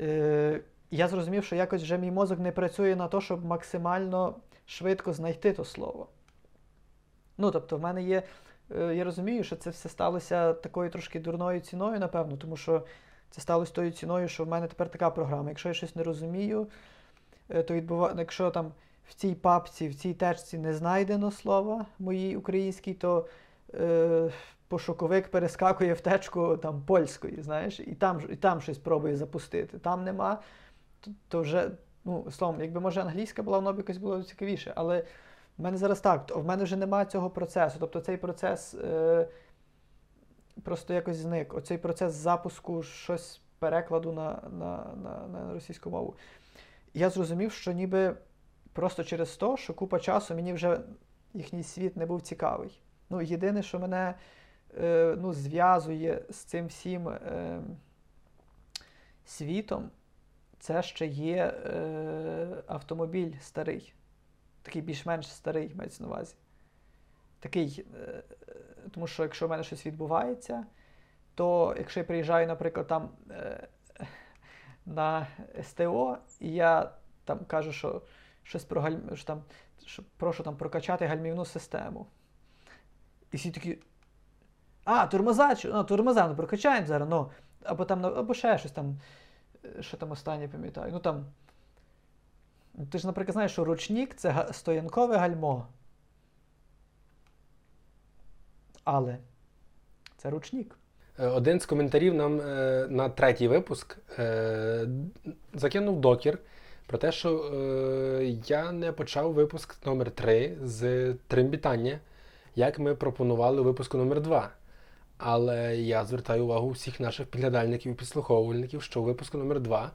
е, я зрозумів, що якось вже мій мозок не працює на те, щоб максимально швидко знайти то слово. Ну, тобто, в мене є. е, Я розумію, що це все сталося такою трошки дурною ціною, напевно, тому що це сталося тою ціною, що в мене тепер така програма. Якщо я щось не розумію, е, то відбува... якщо там в цій папці, в цій течці не знайдено слова моїй українській, то е, пошуковик перескакує в течку там польської, знаєш, і там, і там щось пробує запустити. Там нема, то, то вже, ну, словом, якби може англійська була, воно б якось було цікавіше. Але в мене зараз так, в мене вже немає цього процесу. Тобто цей процес е, просто якось зник. Оцей процес запуску щось перекладу на, на, на, на російську мову. Я зрозумів, що ніби просто через те, що купа часу мені вже їхній світ не був цікавий. Ну, єдине, що мене е, ну, зв'язує з цим всім е, світом, це ще є е, автомобіль старий. Такий більш-менш старий, мається на увазі. Такий, е, тому що якщо в мене щось відбувається, то якщо я приїжджаю, наприклад, там е, на СТО, і я там кажу, що щось про гальм... що там, що прошу там прокачати гальмівну систему. І всі такі. А, тормоза, ну, тормоза, ну прокачаємо зараз, ну. Або там, або ще щось там, що там останнє пам'ятаю. Ну там. Ти ж, наприклад, знаєш, що ручник це стоянкове гальмо. Але це ручник. Е, Один з коментарів нам е, на третій випуск е, закинув докір про те, що е, я не почав випуск номер 3 з тримбітання, як ми пропонували випуску номер 2. Але я звертаю увагу всіх наших підглядальників і підслуховувальників, що у випуску номер 2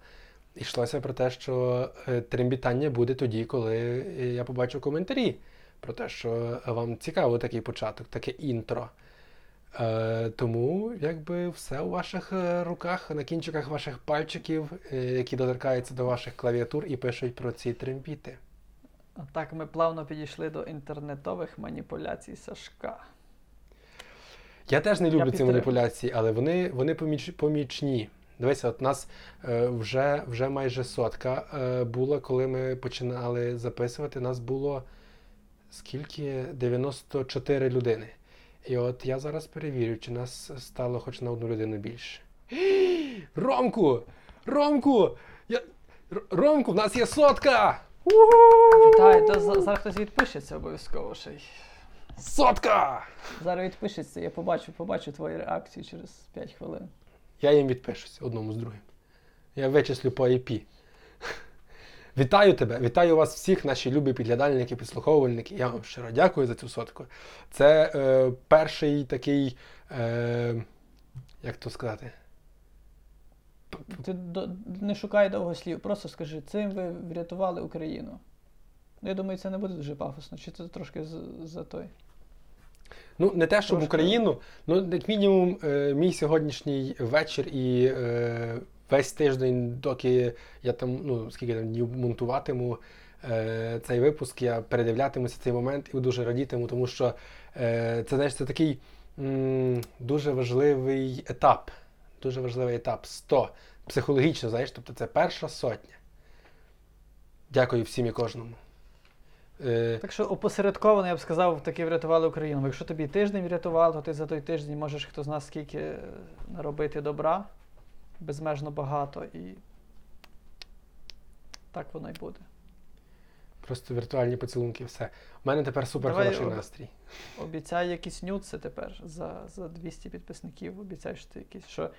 йшлося про те, що е, тримбітання буде тоді, коли е, я побачу коментарі про те, що вам цікаво такий початок, таке інтро. Е, тому якби все у ваших е, руках, на кінчиках ваших пальчиків, які доторкаються до ваших клавіатур і пишуть про ці тремпіти. А так ми плавно підійшли до інтернетових маніпуляцій Сашка. Я теж не люблю ці маніпуляції, але вони, вони поміч, помічні. Дивися, от нас е, вже, вже майже сотка е, була, коли ми починали записувати. Нас було скільки? 94 людини. І от я зараз перевірю, чи нас стало хоч на одну людину більше. Ромку! Ромку! Я... Ромку, в нас є сотка! Вітаю, то зараз хтось відпишеться обов'язково ще й. Сотка! Зараз відпишеться, я побачу, побачу твої реакції через 5 хвилин. Я їм відпишусь одному з другим. Я вичислю по IP. Вітаю тебе, вітаю вас всіх, наші любі підглядальники, підслуховувальники. Я вам щиро дякую за цю сотку. Це е, перший такий, е, як то сказати, Ти до, не шукай довго слів, просто скажи, цим ви врятували Україну. Ну, я думаю, це не буде дуже пафосно, чи це трошки з- за той. Ну, не те, щоб Трошки. Україну, ну, як мінімум, е, мій сьогоднішній вечір і е, весь тиждень, доки я там, ну, скільки там днів монтуватиму е, цей випуск, я передивлятимуся цей момент і дуже радітиму, тому що е, це, знаєш, це такий м, дуже важливий етап. Дуже важливий етап 100. Психологічно, знаєш, тобто це перша сотня. Дякую всім і кожному. Е, Так що опосередковано, я б сказав, таки врятували Україну. Бо Якщо тобі тиждень врятували, то ти за той тиждень можеш хто з нас скільки е, наробити добра, безмежно багато, і так воно й буде. Просто віртуальні поцілунки, все. У мене тепер супер Давай хороший об- настрій. Обіцяй якісь нюци тепер за, за 200 підписників. Обіцяй, що ти якісь, що,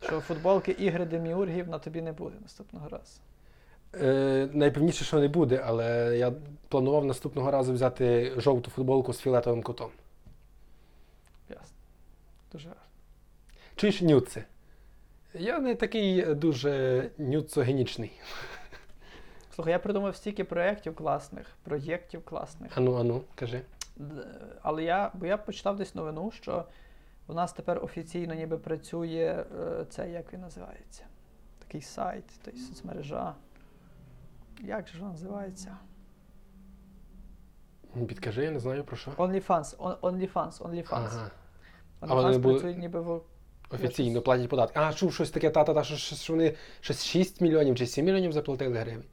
що футболки ігри деміургів на тобі не буде наступного разу. Е, найпевніше, що не буде, але я планував наступного разу взяти жовту футболку з фіолетовим котом. Ясно. Дуже гарно. Чуєш нюци? Я не такий дуже нюцогенічний. Слухай, я придумав стільки проєктів класних, проєктів класних. Ану, ану, кажи. Але я, бо я почитав десь новину, що у нас тепер офіційно ніби працює е, це, як він називається? Такий сайт, й соцмережа. Як же вона називається? Підкажи, я не знаю про що. OnlyFans, on- OnlyFans, OnlyFans. Ага. А OnlyFans вони були- працює ніби в Офіційно платять податки. А, чув щось таке, та-та-та, що, що, що вони щось 6 мільйонів чи 7 мільйонів заплатили гривень.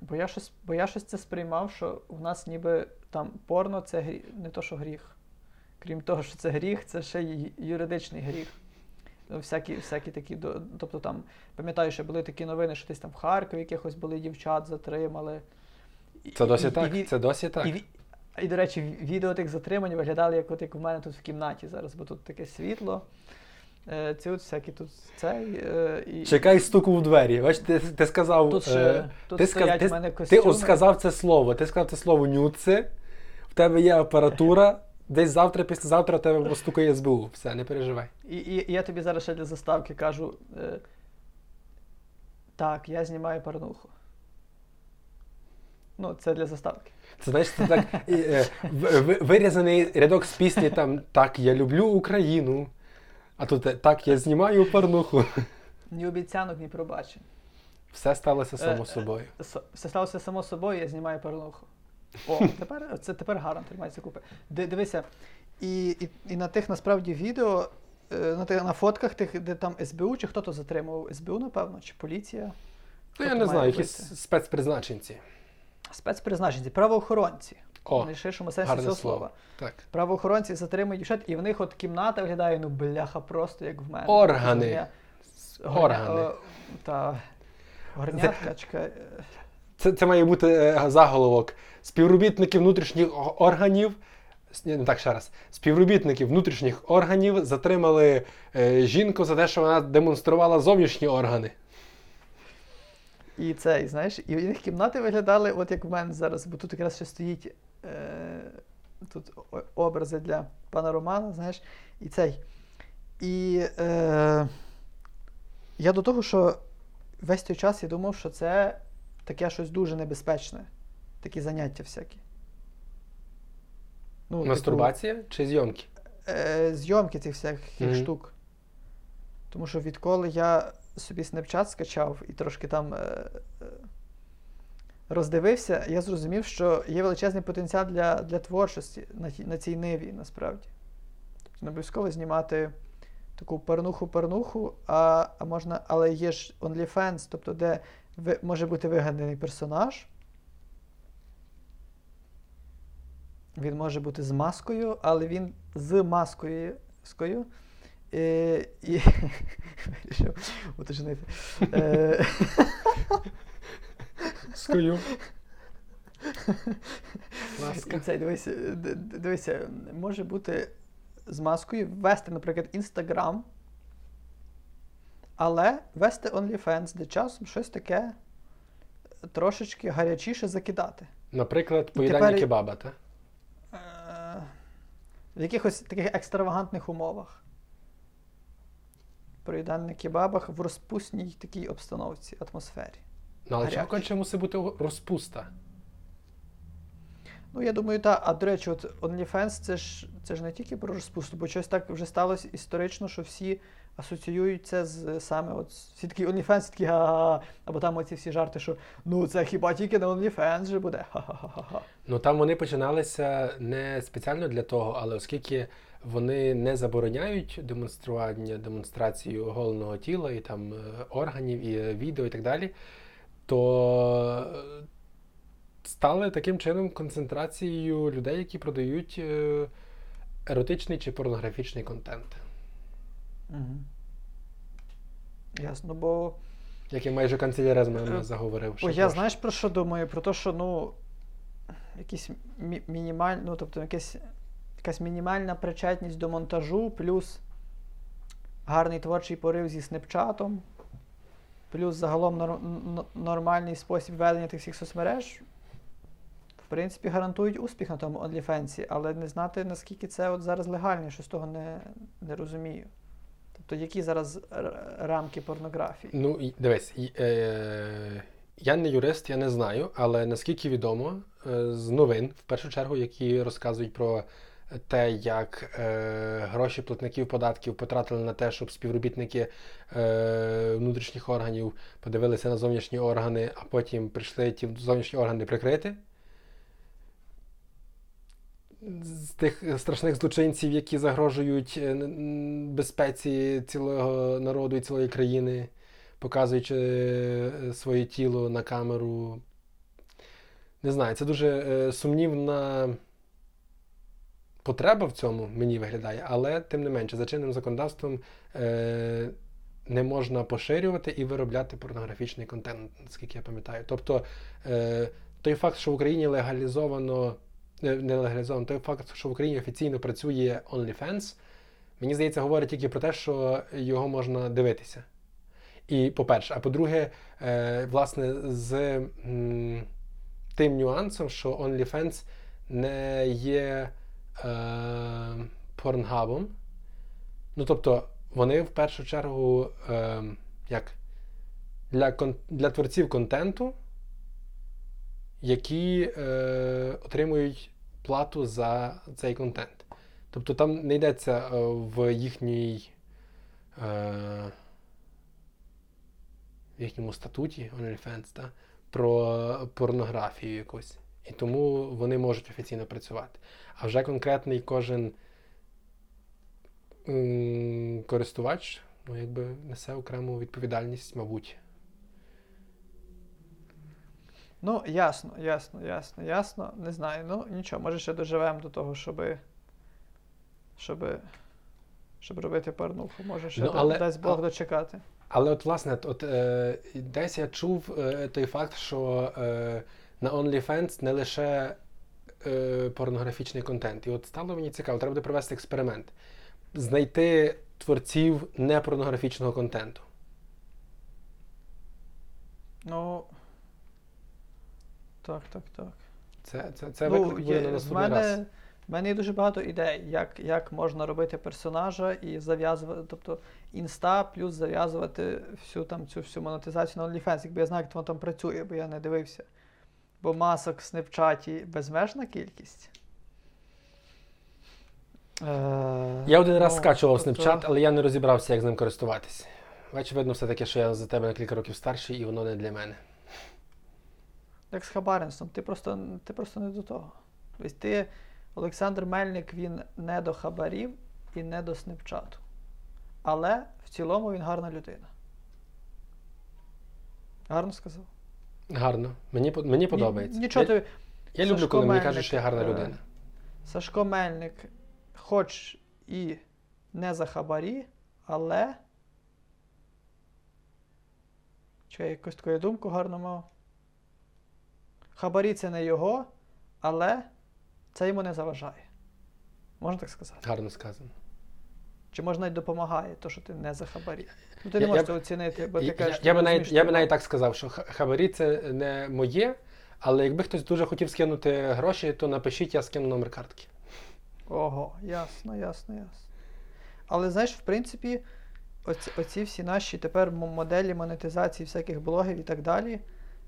Бо я щось, бо я щось це сприймав, що у нас ніби там порно це грі... не то, що гріх. Крім того, що це гріх, це ще й юридичний гріх. Всякі, всякі такі, тобто там, пам'ятаю, що були такі новини, що десь там в Харкові якихось були дівчат, затримали. Це досі і- так. І, Це досі так. і, і, до речі, відео тих затримань виглядали, як от як у мене тут в кімнаті зараз, бо тут таке світло. Е, Ці от всякі тут цей. е, І... Чекай стуку в двері. Бач, ти, ти сказав. Тут, е, ще, тут ти, стоять в мене ти, костюми. ти от сказав це слово. Ти сказав це слово нюци. В тебе є апаратура. Десь завтра, післязавтра тебе постукає СБУ. Все, не переживай. І, і, і я тобі зараз ще для заставки кажу. Е, так, я знімаю порнуху. Ну, це для заставки. Це знаєш, це так і, е, в- вирізаний рядок з пісні там Так, я люблю Україну. А тут е, так, я знімаю порнуху. Ні обіцянок, ні пробачень. Все сталося само Е, собою. С- Все сталося само собою, я знімаю порнуху. О, тепер це тепер гарно тримається купи. Дивися, і, і, і на тих насправді відео, е, на, тих, на фотках тих, де там СБУ, чи хто то затримував? СБУ, напевно, чи поліція? Ну, я не знаю, якісь спецпризначенці. Спецпризначенці, правоохоронці. О, в найширшому сенсі цього слово. слова. Так. Правоохоронці затримують дівчат, і в них от кімната виглядає, ну бляха, просто як в мене. Органи. Органи. О, Та горнятка, чекай. Це, це має бути е, заголовок. Співробітники внутрішніх органів. Ні, не так ще раз. Співробітники внутрішніх органів затримали е, жінку за те, що вона демонструвала зовнішні органи. І це, і знаєш, і них кімнати виглядали, от як в мене зараз, бо тут якраз ще стоїть е, тут образи для пана Романа, знаєш, і цей. І е, я до того, що весь той час я думав, що це таке щось дуже небезпечне. Такі заняття всякі. Ну, типу, Мастурбація чи зйомки? е, зйомки цих всяких Мгм. штук. Тому що відколи я собі Snapchat скачав і трошки там е, е, роздивився, я зрозумів, що є величезний потенціал для, для творчості на, на цій ниві, насправді. Тобто не обов'язково знімати таку парнуху-парнуху, а, а можна, але є ж OnlyFans, тобто де може бути вигаданий персонаж. Він може бути з маскою, але він з маскою. скою, Е, і вирішив уточнити. Е, Скою. і Ласка. це, дивися, дивися, може бути з маскою, ввести, наприклад, Instagram, але вести OnlyFans, де часом щось таке трошечки гарячіше закидати. Наприклад, поїдання тепер- кебаба, так? Е, в якихось таких екстравагантних умовах. Проїдання кебабах в розпусній такій обстановці, атмосфері. Ну, але чого конче мусить бути розпуста? Ну, я думаю, так. А до речі, от OnlyFans це ж, це ж не тільки про розпусту, бо щось так вже сталося історично, що всі асоціюють це з саме от всі OnlyFans, такі га або там оці всі жарти, що ну це хіба тільки на OnlyFans же буде. Ха-ха-ха-ха. Ну там вони починалися не спеціально для того, але оскільки вони не забороняють демонстрування, демонстрацію оголеного тіла і там е, органів, і е, відео, і так далі, то е, стали таким чином концентрацією людей, які продають е, еротичний чи порнографічний контент. Угу. Ясно, бо Як і майже канцеляря з мене заговорив. що О, я знаєш про що думаю? Про те, що ну якісь мі- мінімаль, ну, тобто якась, якась мінімальна причетність до монтажу, плюс гарний творчий порив зі снепчатом, плюс загалом нор- н- нормальний спосіб ведення тих всіх соцмереж. В принципі, гарантують успіх на тому OnlyFans, але не знати, наскільки це от зараз легально, що з того не, не розумію. Тобто, які зараз рамки порнографії? Ну, дивись, е, я не юрист, я не знаю, але наскільки відомо, е, з новин, в першу чергу, які розказують про те, як е, гроші платників податків потратили на те, щоб співробітники е, внутрішніх органів подивилися на зовнішні органи, а потім прийшли ті зовнішні органи прикрити. З тих страшних злочинців, які загрожують е, безпеці цілого народу і цілої країни, показуючи е, своє тіло на камеру. Не знаю, це дуже е, сумнівна потреба в цьому мені виглядає, але тим не менше, за чинним законодавством не можна поширювати і виробляти порнографічний контент, наскільки я пам'ятаю. Тобто той факт, що в Україні легалізовано, не легалізовано, той факт, що в Україні офіційно працює OnlyFans, мені здається, говорить тільки про те, що його можна дивитися. І по-перше, а по-друге, е, власне, з тим нюансом, що OnlyFans не є е, порнхабом. Ну, тобто, вони в першу чергу е, як для, для творців контенту, які отримують плату за цей контент. Тобто там не йдеться е, в їхній. Е, в їхньому статуті OnlyFans, та, про порнографію якусь. І тому вони можуть офіційно працювати. А вже конкретний кожен користувач ну, якби несе окрему відповідальність, мабуть. Ну, ясно, ясно, ясно, ясно. Не знаю. Ну, нічого, може ще доживемо до того, щоби. Щоби. Щоб робити порнуху. Може, ще Ну, але- дасть Бог а- дочекати. Але от, власне, от, е, десь я чув е, той факт, що е, на OnlyFans не лише е, порнографічний контент. І от стало мені цікаво, треба буде провести експеримент. Знайти творців непорнографічного контенту. Ну. Так, так, так. Це, це, це ну, виклик буде на наступний мене, раз. в мене є дуже багато ідей, як, як можна робити персонажа і зав'язувати, тобто інста плюс зав'язувати всю там цю всю монетизацію на OnlyFans, якби я знав, як воно там працює, бо я не дивився. Бо масок в Снепчаті безмежна кількість. Е, Я один раз ну, скачував тобто- Snapchat, але я не розібрався, як з ним користуватись. Очевидно, все-таки, що я за тебе на кілька років старший, і воно не для мене. Як з хабарництвом, ти просто, ти просто не до того. Тобто ти, Олександр Мельник, він не до хабарів і не до снепчату. Але в цілому він гарна людина. Гарно сказав. Гарно. Мені, мені подобається. Нічого я, тобі. я люблю, коли мені кажуть, що я гарна е, людина. Сашко Мельник, хоч і не за хабарі, але. Чи я якусь твою думку гарно мав? Хабарі це не його, але це йому не заважає. Можна так сказати? Гарно сказано. Чи можна й допомагає, то, що ти не за хабарі? Ну ти Я- не можеш я це оцінити, бо ти Я, кажеш, я, я, би навіть, я би навіть так сказав, що хабарі це не моє, але якби хтось дуже хотів скинути гроші, то напишіть, я скину номер картки. Ого, ясно, ясно, ясно. Але знаєш, в принципі, оці, оці всі наші тепер моделі монетизації всяких блогів і так далі,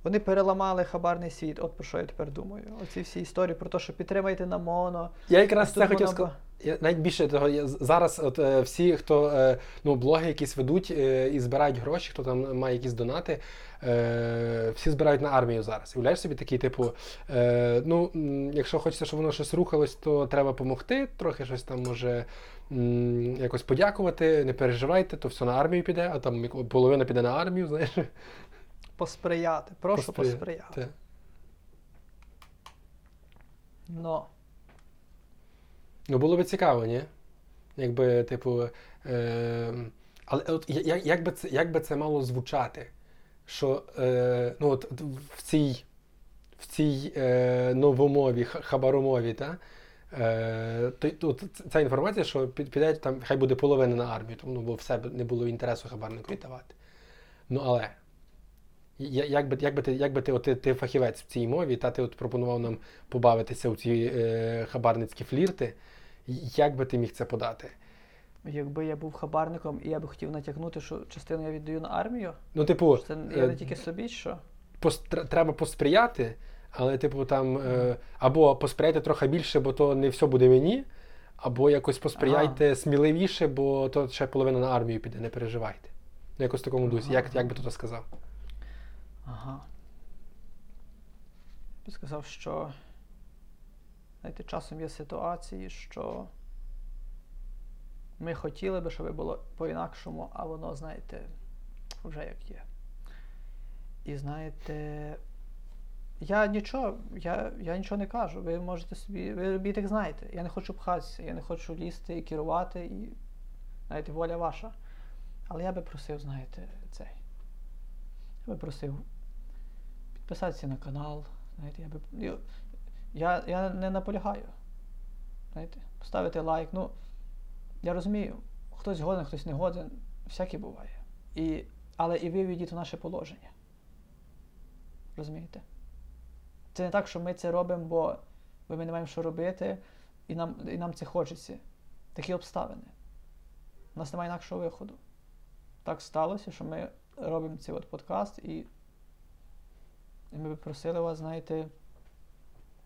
вони переламали хабарний світ. От про що я тепер думаю. Оці всі історії про те, що підтримайте на моно. Я якраз це хотів сказати. Я навіть більше того, я зараз от е, всі, хто е, ну, блоги якісь ведуть е, і збирають гроші, хто там має якісь донати, е, всі збирають на армію зараз. Уявляєш собі такий, типу, е, ну, якщо хочеться, щоб воно щось рухалось, то треба допомогти, трохи щось там може м, якось подякувати, не переживайте, то все на армію піде, а там половина піде на армію, знаєш. Посприяти. Прошу Посприя- посприяти. Но. Ну, було би цікаво, ні? Якби, типу. Е, але от я- як, би це, як би це мало звучати? Що е, ну, от, в цій, в цій е, новомові, хабаромові, та, е, то, то, ця інформація, що під- піде там, хай буде половина на армію, тому ну, бо в себе не було інтересу хабарнику віддавати. Ну, але. Як би, як би ти, як би ти, от, ти, ти фахівець в цій мові, та ти от пропонував нам побавитися у ці е, хабарницькі флірти, як би ти міг це подати? Якби я був хабарником і я би хотів натякнути, що частину я віддаю на армію, Ну, типу, це я е, не тільки собі, що? пос- треба посприяти, але, типу, там е, або посприяйте трохи більше, бо то не все буде мені, або якось посприяйте сміливіше, бо то ще половина на армію піде, не переживайте. Ну, Якось в такому дусі. Як, як би ти то сказав? Ага. Я би сказав, що знаєте, часом є ситуації, що ми хотіли би, щоб було по-інакшому, а воно, знаєте, вже як є. І знаєте, я нічого, я, я нічого не кажу. Ви можете собі, ви робіть, як знаєте. Я не хочу пхатися, я не хочу лізти і керувати, і знаєте, воля ваша. Але я би просив, знаєте, цей. Я би просив підписатися на канал. Знаєте, я, би, я, я, я не наполягаю. Знаєте, поставити лайк. Ну, я розумію, хтось годен, хтось не годен, всяке буває. І, але і ви війдіть у наше положення. Розумієте? Це не так, що ми це робимо, бо ми не маємо що робити, і нам, і нам це хочеться. Такі обставини. У нас немає інакшого виходу. Так сталося, що ми робимо цей от подкаст, і, і ми би просили вас, знаєте,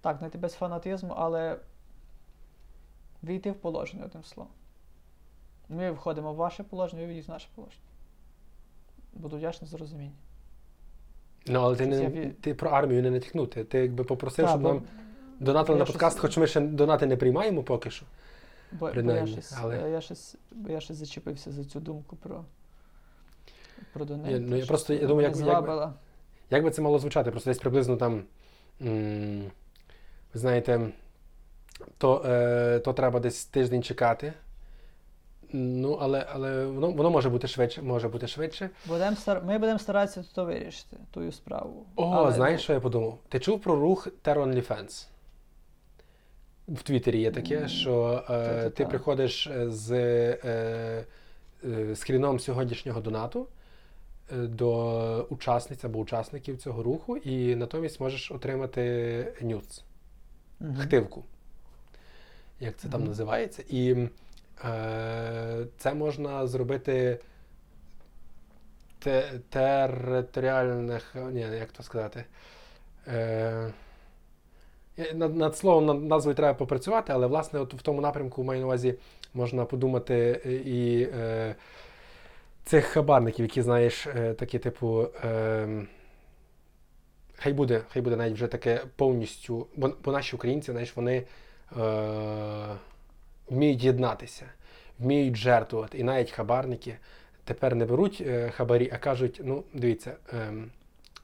так, знаєте, без фанатизму, але війти в положення одним словом. Ми входимо в ваше положення, ви війдіть в наше положення. Буду вдячний за розуміння. Ну, але ти, не, я ти про армію не натякнути. Ти якби попросив, Та, щоб бо- нам донатили я на подкаст, щось- хоч ми ще донати не приймаємо поки що. Бо, бо, я, щось, але- я, щось, бо я щось зачепився за цю думку про, про донейт. Я- ну, я просто- я думаю, як- як. Як би це мало звучати? Просто десь приблизно там. Ви знаєте, то, е, то треба десь тиждень чекати. Ну, але, але воно, воно може бути швидше. Може бути швидше. Будем стар... Ми будемо старатися то вирішити, тую справу. О, Але, знаєш, що я подумав? Ти чув про рух Terror OnlyFans? В Твіттері є таке, що е, ти приходиш з е, е, скріном сьогоднішнього донату до учасниць або учасників цього руху, і натомість можеш отримати нюц, мгм. хтивку, як це там називається. І е, це можна зробити те, територіальних, ні, як то сказати. Е, над, над словом, над назвою треба попрацювати, але власне от в тому напрямку маю на увазі можна подумати е, і е, цих хабарників, які знаєш, е, такі, типу. Е, хай буде, хай буде навіть вже таке повністю. Бо, бо наші українці, знаєш, вони е, вміють єднатися, вміють жертвувати. І навіть хабарники тепер не беруть е, хабарі, а кажуть: ну, дивіться,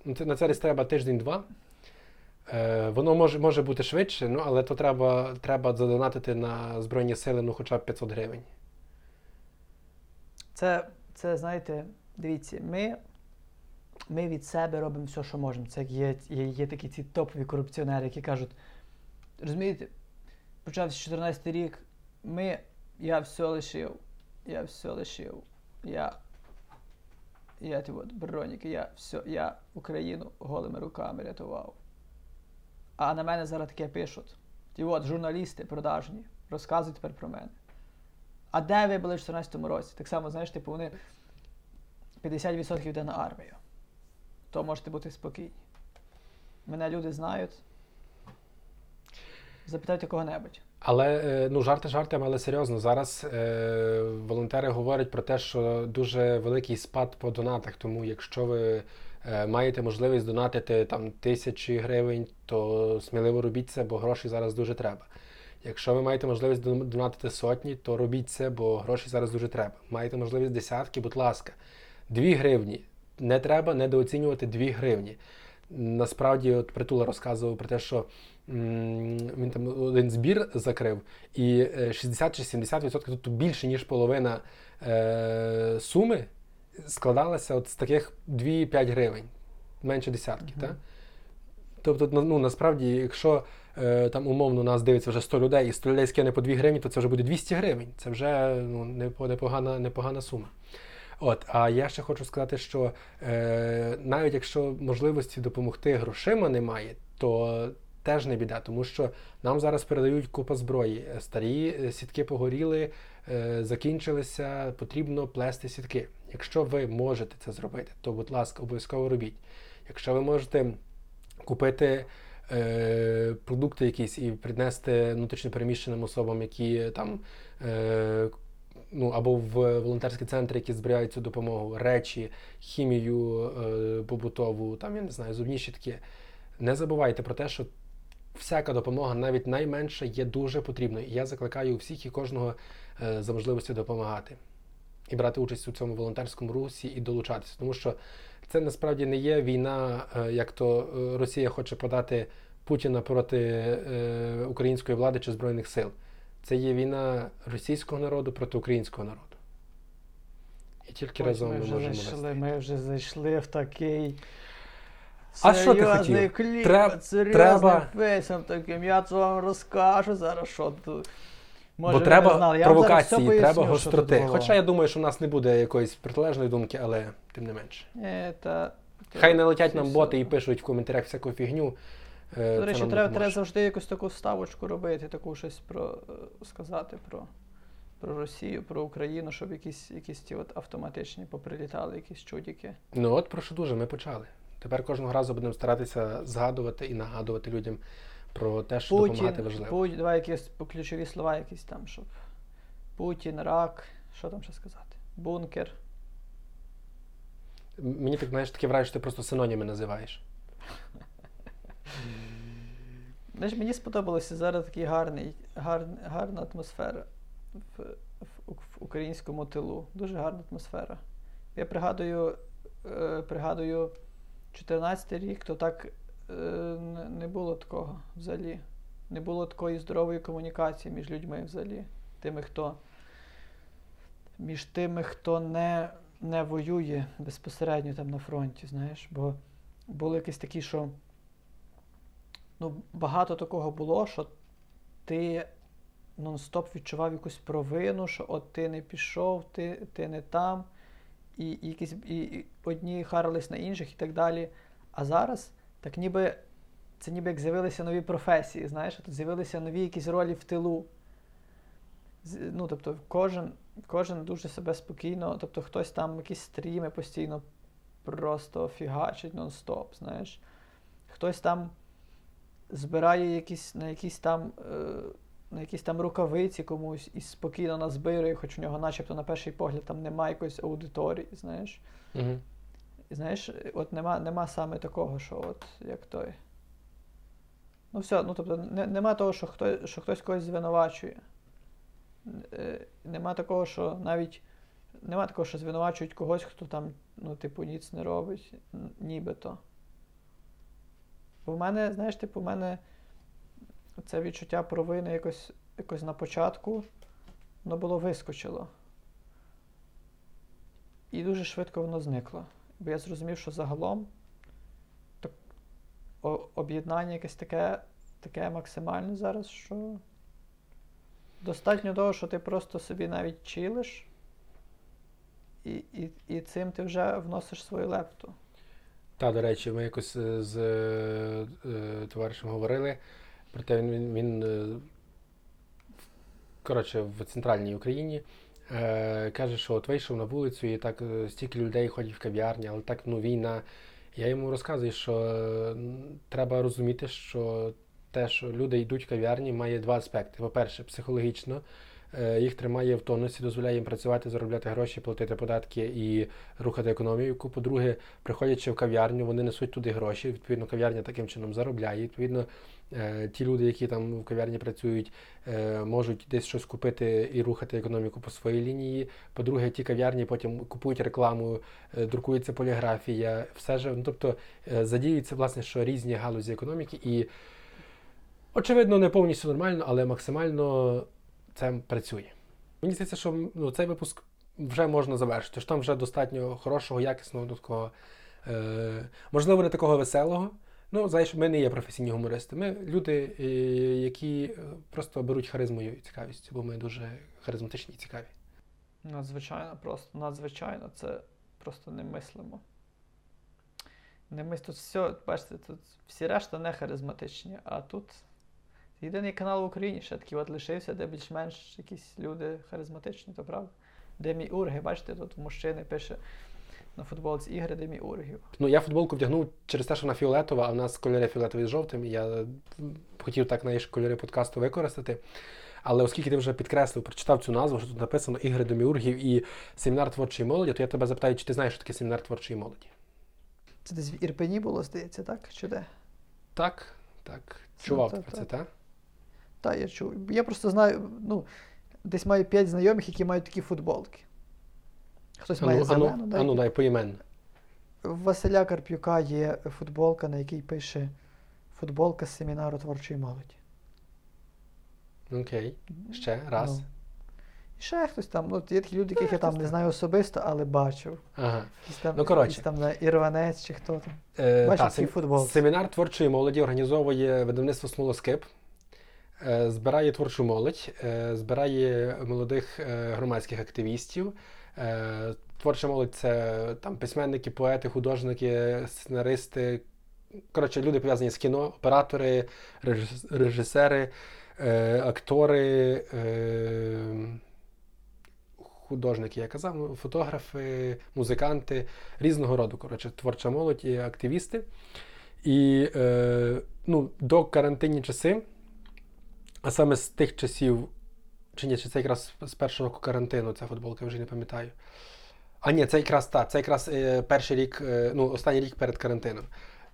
ну, на це десь треба тиждень-два. Е, воно може, може бути швидше, ну, але то треба, треба задонатити на Збройні сили ну, хоча б 500 гривень. Це, це, знаєте, дивіться, ми, ми від себе робимо все, що можемо. Це є, є, є такі ці топові корупціонери, які кажуть, розумієте, почався 14 рік, ми, я все лишив, я все лишив, я, я ті от, броніки, я все, я Україну голими руками рятував. А на мене зараз таке пишуть. Ті от журналісти продажні, розказують тепер про мене. А де ви були в 2014 році? Так само, знаєш, типу, вони 50% йде на армію. То можете бути спокійні. Мене люди знають. Запитайте кого-небудь. Але е, ну жарти жартами, але серйозно. Зараз е, волонтери говорять про те, що дуже великий спад по донатах. Тому якщо ви е, маєте можливість донатити там тисячі гривень, то сміливо робіть це, бо грошей зараз дуже треба. Якщо ви маєте можливість дон- донатити сотні, то робіть це, бо грошей зараз дуже треба. Маєте можливість десятки, будь ласка, дві гривні. Не треба недооцінювати дві гривні. Насправді, от Притула розказував про те, що м, він там один збір закрив, і е, 60 чи 70%, тобто більше, ніж половина е, суми складалася от з таких 2-5 гривень, менше десятки. Мгм. так? Тобто, ну, насправді, якщо е, там умовно нас дивиться вже 100 людей, і 100 людей скине по 2 гривні, то це вже буде 200 гривень. Це вже ну, непогана, непогана сума. От, а я ще хочу сказати, що е, навіть якщо можливості допомогти грошима немає, то теж не біда, тому що нам зараз передають купа зброї. Е, Старі е, сітки погоріли, е, закінчилися, потрібно плести сітки. Якщо ви можете це зробити, то будь ласка, обов'язково робіть. Якщо ви можете купити е, продукти якісь і принести внутрішньо переміщеним особам, які там е, ну, або в волонтерські центри, які збирають цю допомогу, речі, хімію е, побутову, там, я не знаю, зубні щітки. Не забувайте про те, що всяка допомога, навіть найменша, є дуже потрібною. І я закликаю всіх і кожного е, за можливості допомагати і брати участь у цьому волонтерському русі і долучатися. Тому що це насправді не є війна, е, як то е, Росія хоче подати Путіна проти е, української влади чи Збройних сил. Це є війна російського народу проти українського народу. І тільки Ось разом ми ми вже можемо зайшли, вести. ми вже зайшли в такий. А що ти хотів? кліп, Треб- треба- фейсом таким. Я це вам розкажу зараз, що тут. Може, Бо треба не знали. Я провокації, поясню, треба гостроти. Хоча я думаю, що в нас не буде якоїсь протилежної думки, але тим не менше. Е, та- Хай не летять нам боти і пишуть в коментарях всяку фігню. Е, До речі, треба, треба завжди якусь таку ставочку робити, таку щось про е, сказати про, про Росію, про Україну, щоб якісь, якісь ті от автоматичні поприлітали, якісь чудики. Ну от про що дуже ми почали. Тепер кожного разу будемо старатися згадувати і нагадувати людям про те, що допомагати важливо. Путін, давай якісь ключові слова, якісь там, щоб Путін, рак, що там ще сказати? Бункер. Мені так знаєш таке враження, що ти просто синоніми називаєш. Знаєш, мені сподобалося зараз такий гарний, гар, гарна атмосфера в, в, в українському тилу. Дуже гарна атмосфера. Я пригадую, е, пригадую 14 рік, то так не- не було такого взагалі. Не було такої здорової комунікації між людьми взагалі. Тими, хто між тими, хто не, не воює безпосередньо там на фронті, знаєш. Бо були якісь такі, що ну, багато такого було, що ти нон-стоп відчував якусь провину, що от ти не пішов, ти, ти не там, і, і, якісь, і, і одні харились на інших і так далі. А зараз так ніби це ніби як з'явилися нові професії, знаєш, тут з'явилися нові якісь ролі в тилу. Ну, тобто, кожен, кожен дуже себе спокійно, тобто хтось там якісь стріми постійно просто фігачить нон-стоп, знаєш. Хтось там збирає якісь, на якісь там. Е, на якісь там рукавиці комусь і спокійно назбирує, хоч у нього начебто на перший погляд там немає якоїсь аудиторії, знаєш. Угу. І знаєш, от нема, нема саме такого, що от як той. Ну все, ну тобто не, нема того, що, хто, що хтось когось звинувачує. Е, Нема такого, що навіть нема такого, що звинувачують когось, хто там, ну, типу, ніц не робить, нібито. Бо в мене, знаєш, типу, в мене це відчуття провини якось, якось на початку, воно було вискочило. І дуже швидко воно зникло. Бо я зрозумів, що загалом так, об'єднання якесь таке, таке максимальне зараз, що достатньо того, що ти просто собі навіть чилиш, і, і, і цим ти вже вносиш свою лепту. Та, до речі, ми якось е, з е, е, товаришем говорили про те, він, він, він е, коротше, в центральній Україні е, каже, що от вийшов на вулицю і так е, стільки людей ходять в кав'ярні, але так ну, війна. Я йому розказую, що е, треба розуміти, що те, що люди йдуть в кав'ярні, має два аспекти. По-перше, психологічно. Е, Їх тримає в тонусі, дозволяє їм працювати, заробляти гроші, платити податки і рухати економіку. По-друге, приходячи в кав'ярню, вони несуть туди гроші. Відповідно, кав'ярня таким чином заробляє. Відповідно, е, ті люди, які там в кав'ярні працюють, е, можуть десь щось купити і рухати економіку по своїй лінії. По-друге, ті кав'ярні потім купують рекламу, друкується поліграфія, все ж, ну, тобто задіються власне, що різні галузі економіки, і очевидно, не повністю нормально, але максимально це працює. Мені здається, що ну, цей випуск вже можна завершити. що там вже достатньо хорошого, якісного, ну, такого, е, можливо, не такого веселого. Ну, знаєш, ми не є професійні гумористи. Ми люди, е, які просто беруть харизмою і цікавістю, бо ми дуже харизматичні і цікаві. Надзвичайно просто, надзвичайно, це просто немислимо. Немис... Тут все, бачите, тут всі решта не харизматичні, а тут єдиний канал в Україні ще такий от лишився, де більш-менш якісь люди харизматичні, то правда. Де мій урги, бачите, тут мужчини пише. на футболці ігри деміургів. Ну, я футболку вдягнув через те, що вона фіолетова, а в нас кольори фіолетові з жовтим. І я хотів так знаєш, кольори подкасту використати. Але оскільки ти вже підкреслив, прочитав цю назву, що тут написано ігри доміургів і семінар творчої молоді, то я тебе запитаю, чи ти знаєш, що таке семінар творчої молоді? Це десь в Ірпені було, здається, так? Чи де? Так, так. Чував ти про це, так? Так, я чув. Я просто знаю, ну, десь маю п'ять знайомих, які мають такі футболки. Хтось має зелену, ану, да, ану, дай поіменно. Василя Карпюка є футболка, на якій пише футболка з семінару творчої молоді. Окей. Ще раз. Ну. І ще хтось там, ну, є такі люди, яких я там не знаю особисто, але бачив. Ага. Якісь там, Ну, коротше. якісь там на Ірванець чи хто там. Е, Бачив та, ці футболки. Семінар творчої молоді організовує видавництво Смолоскип. Е, Збирає творчу молодь, е, збирає молодих е, громадських активістів. Творча молодь це там письменники, поети, художники, сценаристи. Коротше, люди пов'язані з кіно, оператори, режисери, актори, художники, я казав, ну, фотографи, музиканти різного роду. Коротше, творча молодь і активісти. І ну, до карантинні часи, а саме з тих часів, чи ні, чи це якраз з першого року карантину, ця футболка, я вже не пам'ятаю. А ні, це якраз та, це якраз е, перший рік, е, ну, останній рік перед карантином,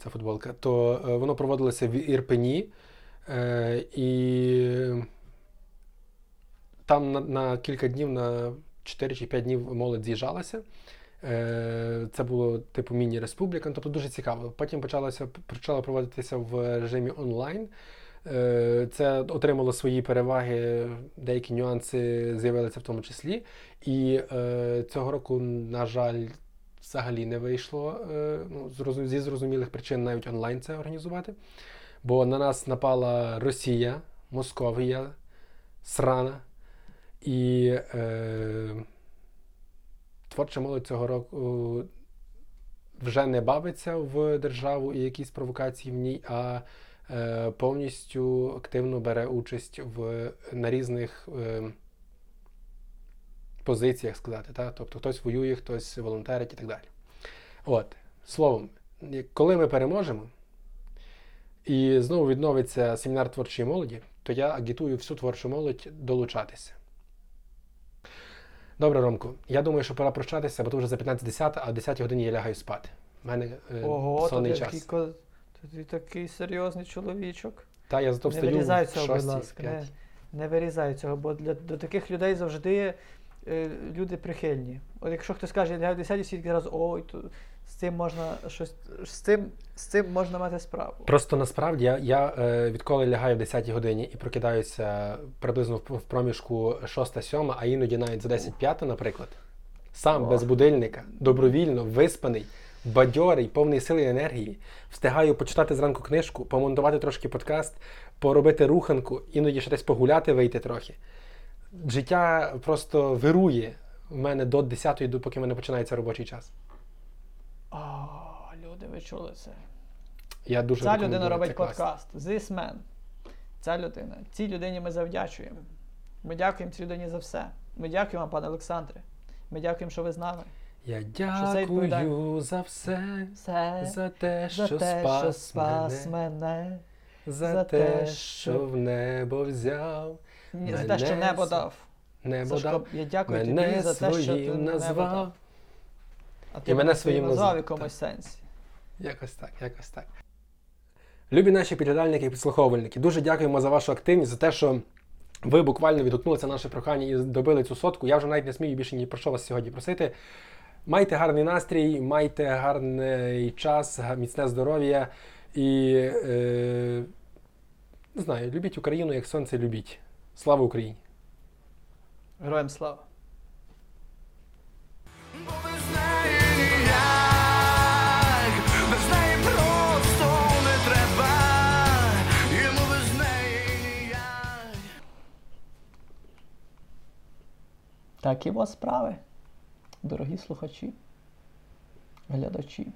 ця футболка. То е, воно проводилося в Ірпені. Е, і там на, на кілька днів, на 4 чи 5 днів молодь з'їжджалася. Е, Це було типу міні-республіка, ну, тобто дуже цікаво. Потім почалося, почало проводитися в режимі онлайн. Е, Це отримало свої переваги, деякі нюанси з'явилися в тому числі. І е, цього року, на жаль, взагалі не вийшло е, ну, зі зрозумілих причин навіть онлайн це організувати. Бо на нас напала Росія, Московія, Срана. І е, творча молодь цього року вже не бавиться в державу і якісь провокації в ній, а повністю активно бере участь в, на різних е, позиціях, сказати. Та? Тобто хтось воює, хтось волонтерить і так далі. От, словом, коли ми переможемо, і знову відновиться семінар творчої молоді, то я агітую всю творчу молодь долучатися. Добре, Ромку, я думаю, що пора прощатися, бо то вже за 15.10, а о 10 годині я лягаю спати. У мене е, Ого, сонний час. ко- ти такий серйозний чоловічок. Та я зато Не встаю вирізай в цього, будь 6, ласка. Не, 5. не вирізай цього, бо для, до таких людей завжди е, люди прихильні. От якщо хтось каже, я лягаю в 10 всі одразу, ой, то з цим можна щось з цим, з цим можна мати справу. Просто насправді я, я е, відколи лягаю в 10 годині і прокидаюся приблизно в, в проміжку 6-7, а іноді навіть за 10-5, наприклад, сам Ох. без будильника, добровільно, виспаний, бадьорий, повний сили і енергії, встигаю почитати зранку книжку, помонтувати трошки подкаст, поробити руханку, іноді ще десь погуляти, вийти трохи. Життя просто вирує в мене до 10 до поки в мене починається робочий час. О, люди, ви чули це. Я дуже Ця людина робить подкаст. This man. Ця людина. Цій людині ми завдячуємо. Ми дякуємо цій людині за все. Ми дякуємо пане Олександре. Ми дякуємо, що ви з нами. Я дякую за все, Все за те, за що те, що спас спас мене, мене. за за те, що в небо взяв, Ні, за те, що небо дав. небо Сашко, дав, я дякую тобі за те, що ти назвав. дав. А ти І мене своїм назвав в якомусь сенсі. Якось так, якось так. Любі наші підглядальники і підслуховувальники, дуже дякуємо за вашу активність, за те, що ви буквально відгукнулися на наше прохання і добили цю сотку. Я вже навіть не смію більше ні про що вас сьогодні просити. Майте гарний настрій, майте гарний час, міцне здоров'я і е, не знаю, любіть Україну, як сонце любіть. Слава Україні! Героям слава! Бо. Такі вас справи, дорогі слухачі, глядачі.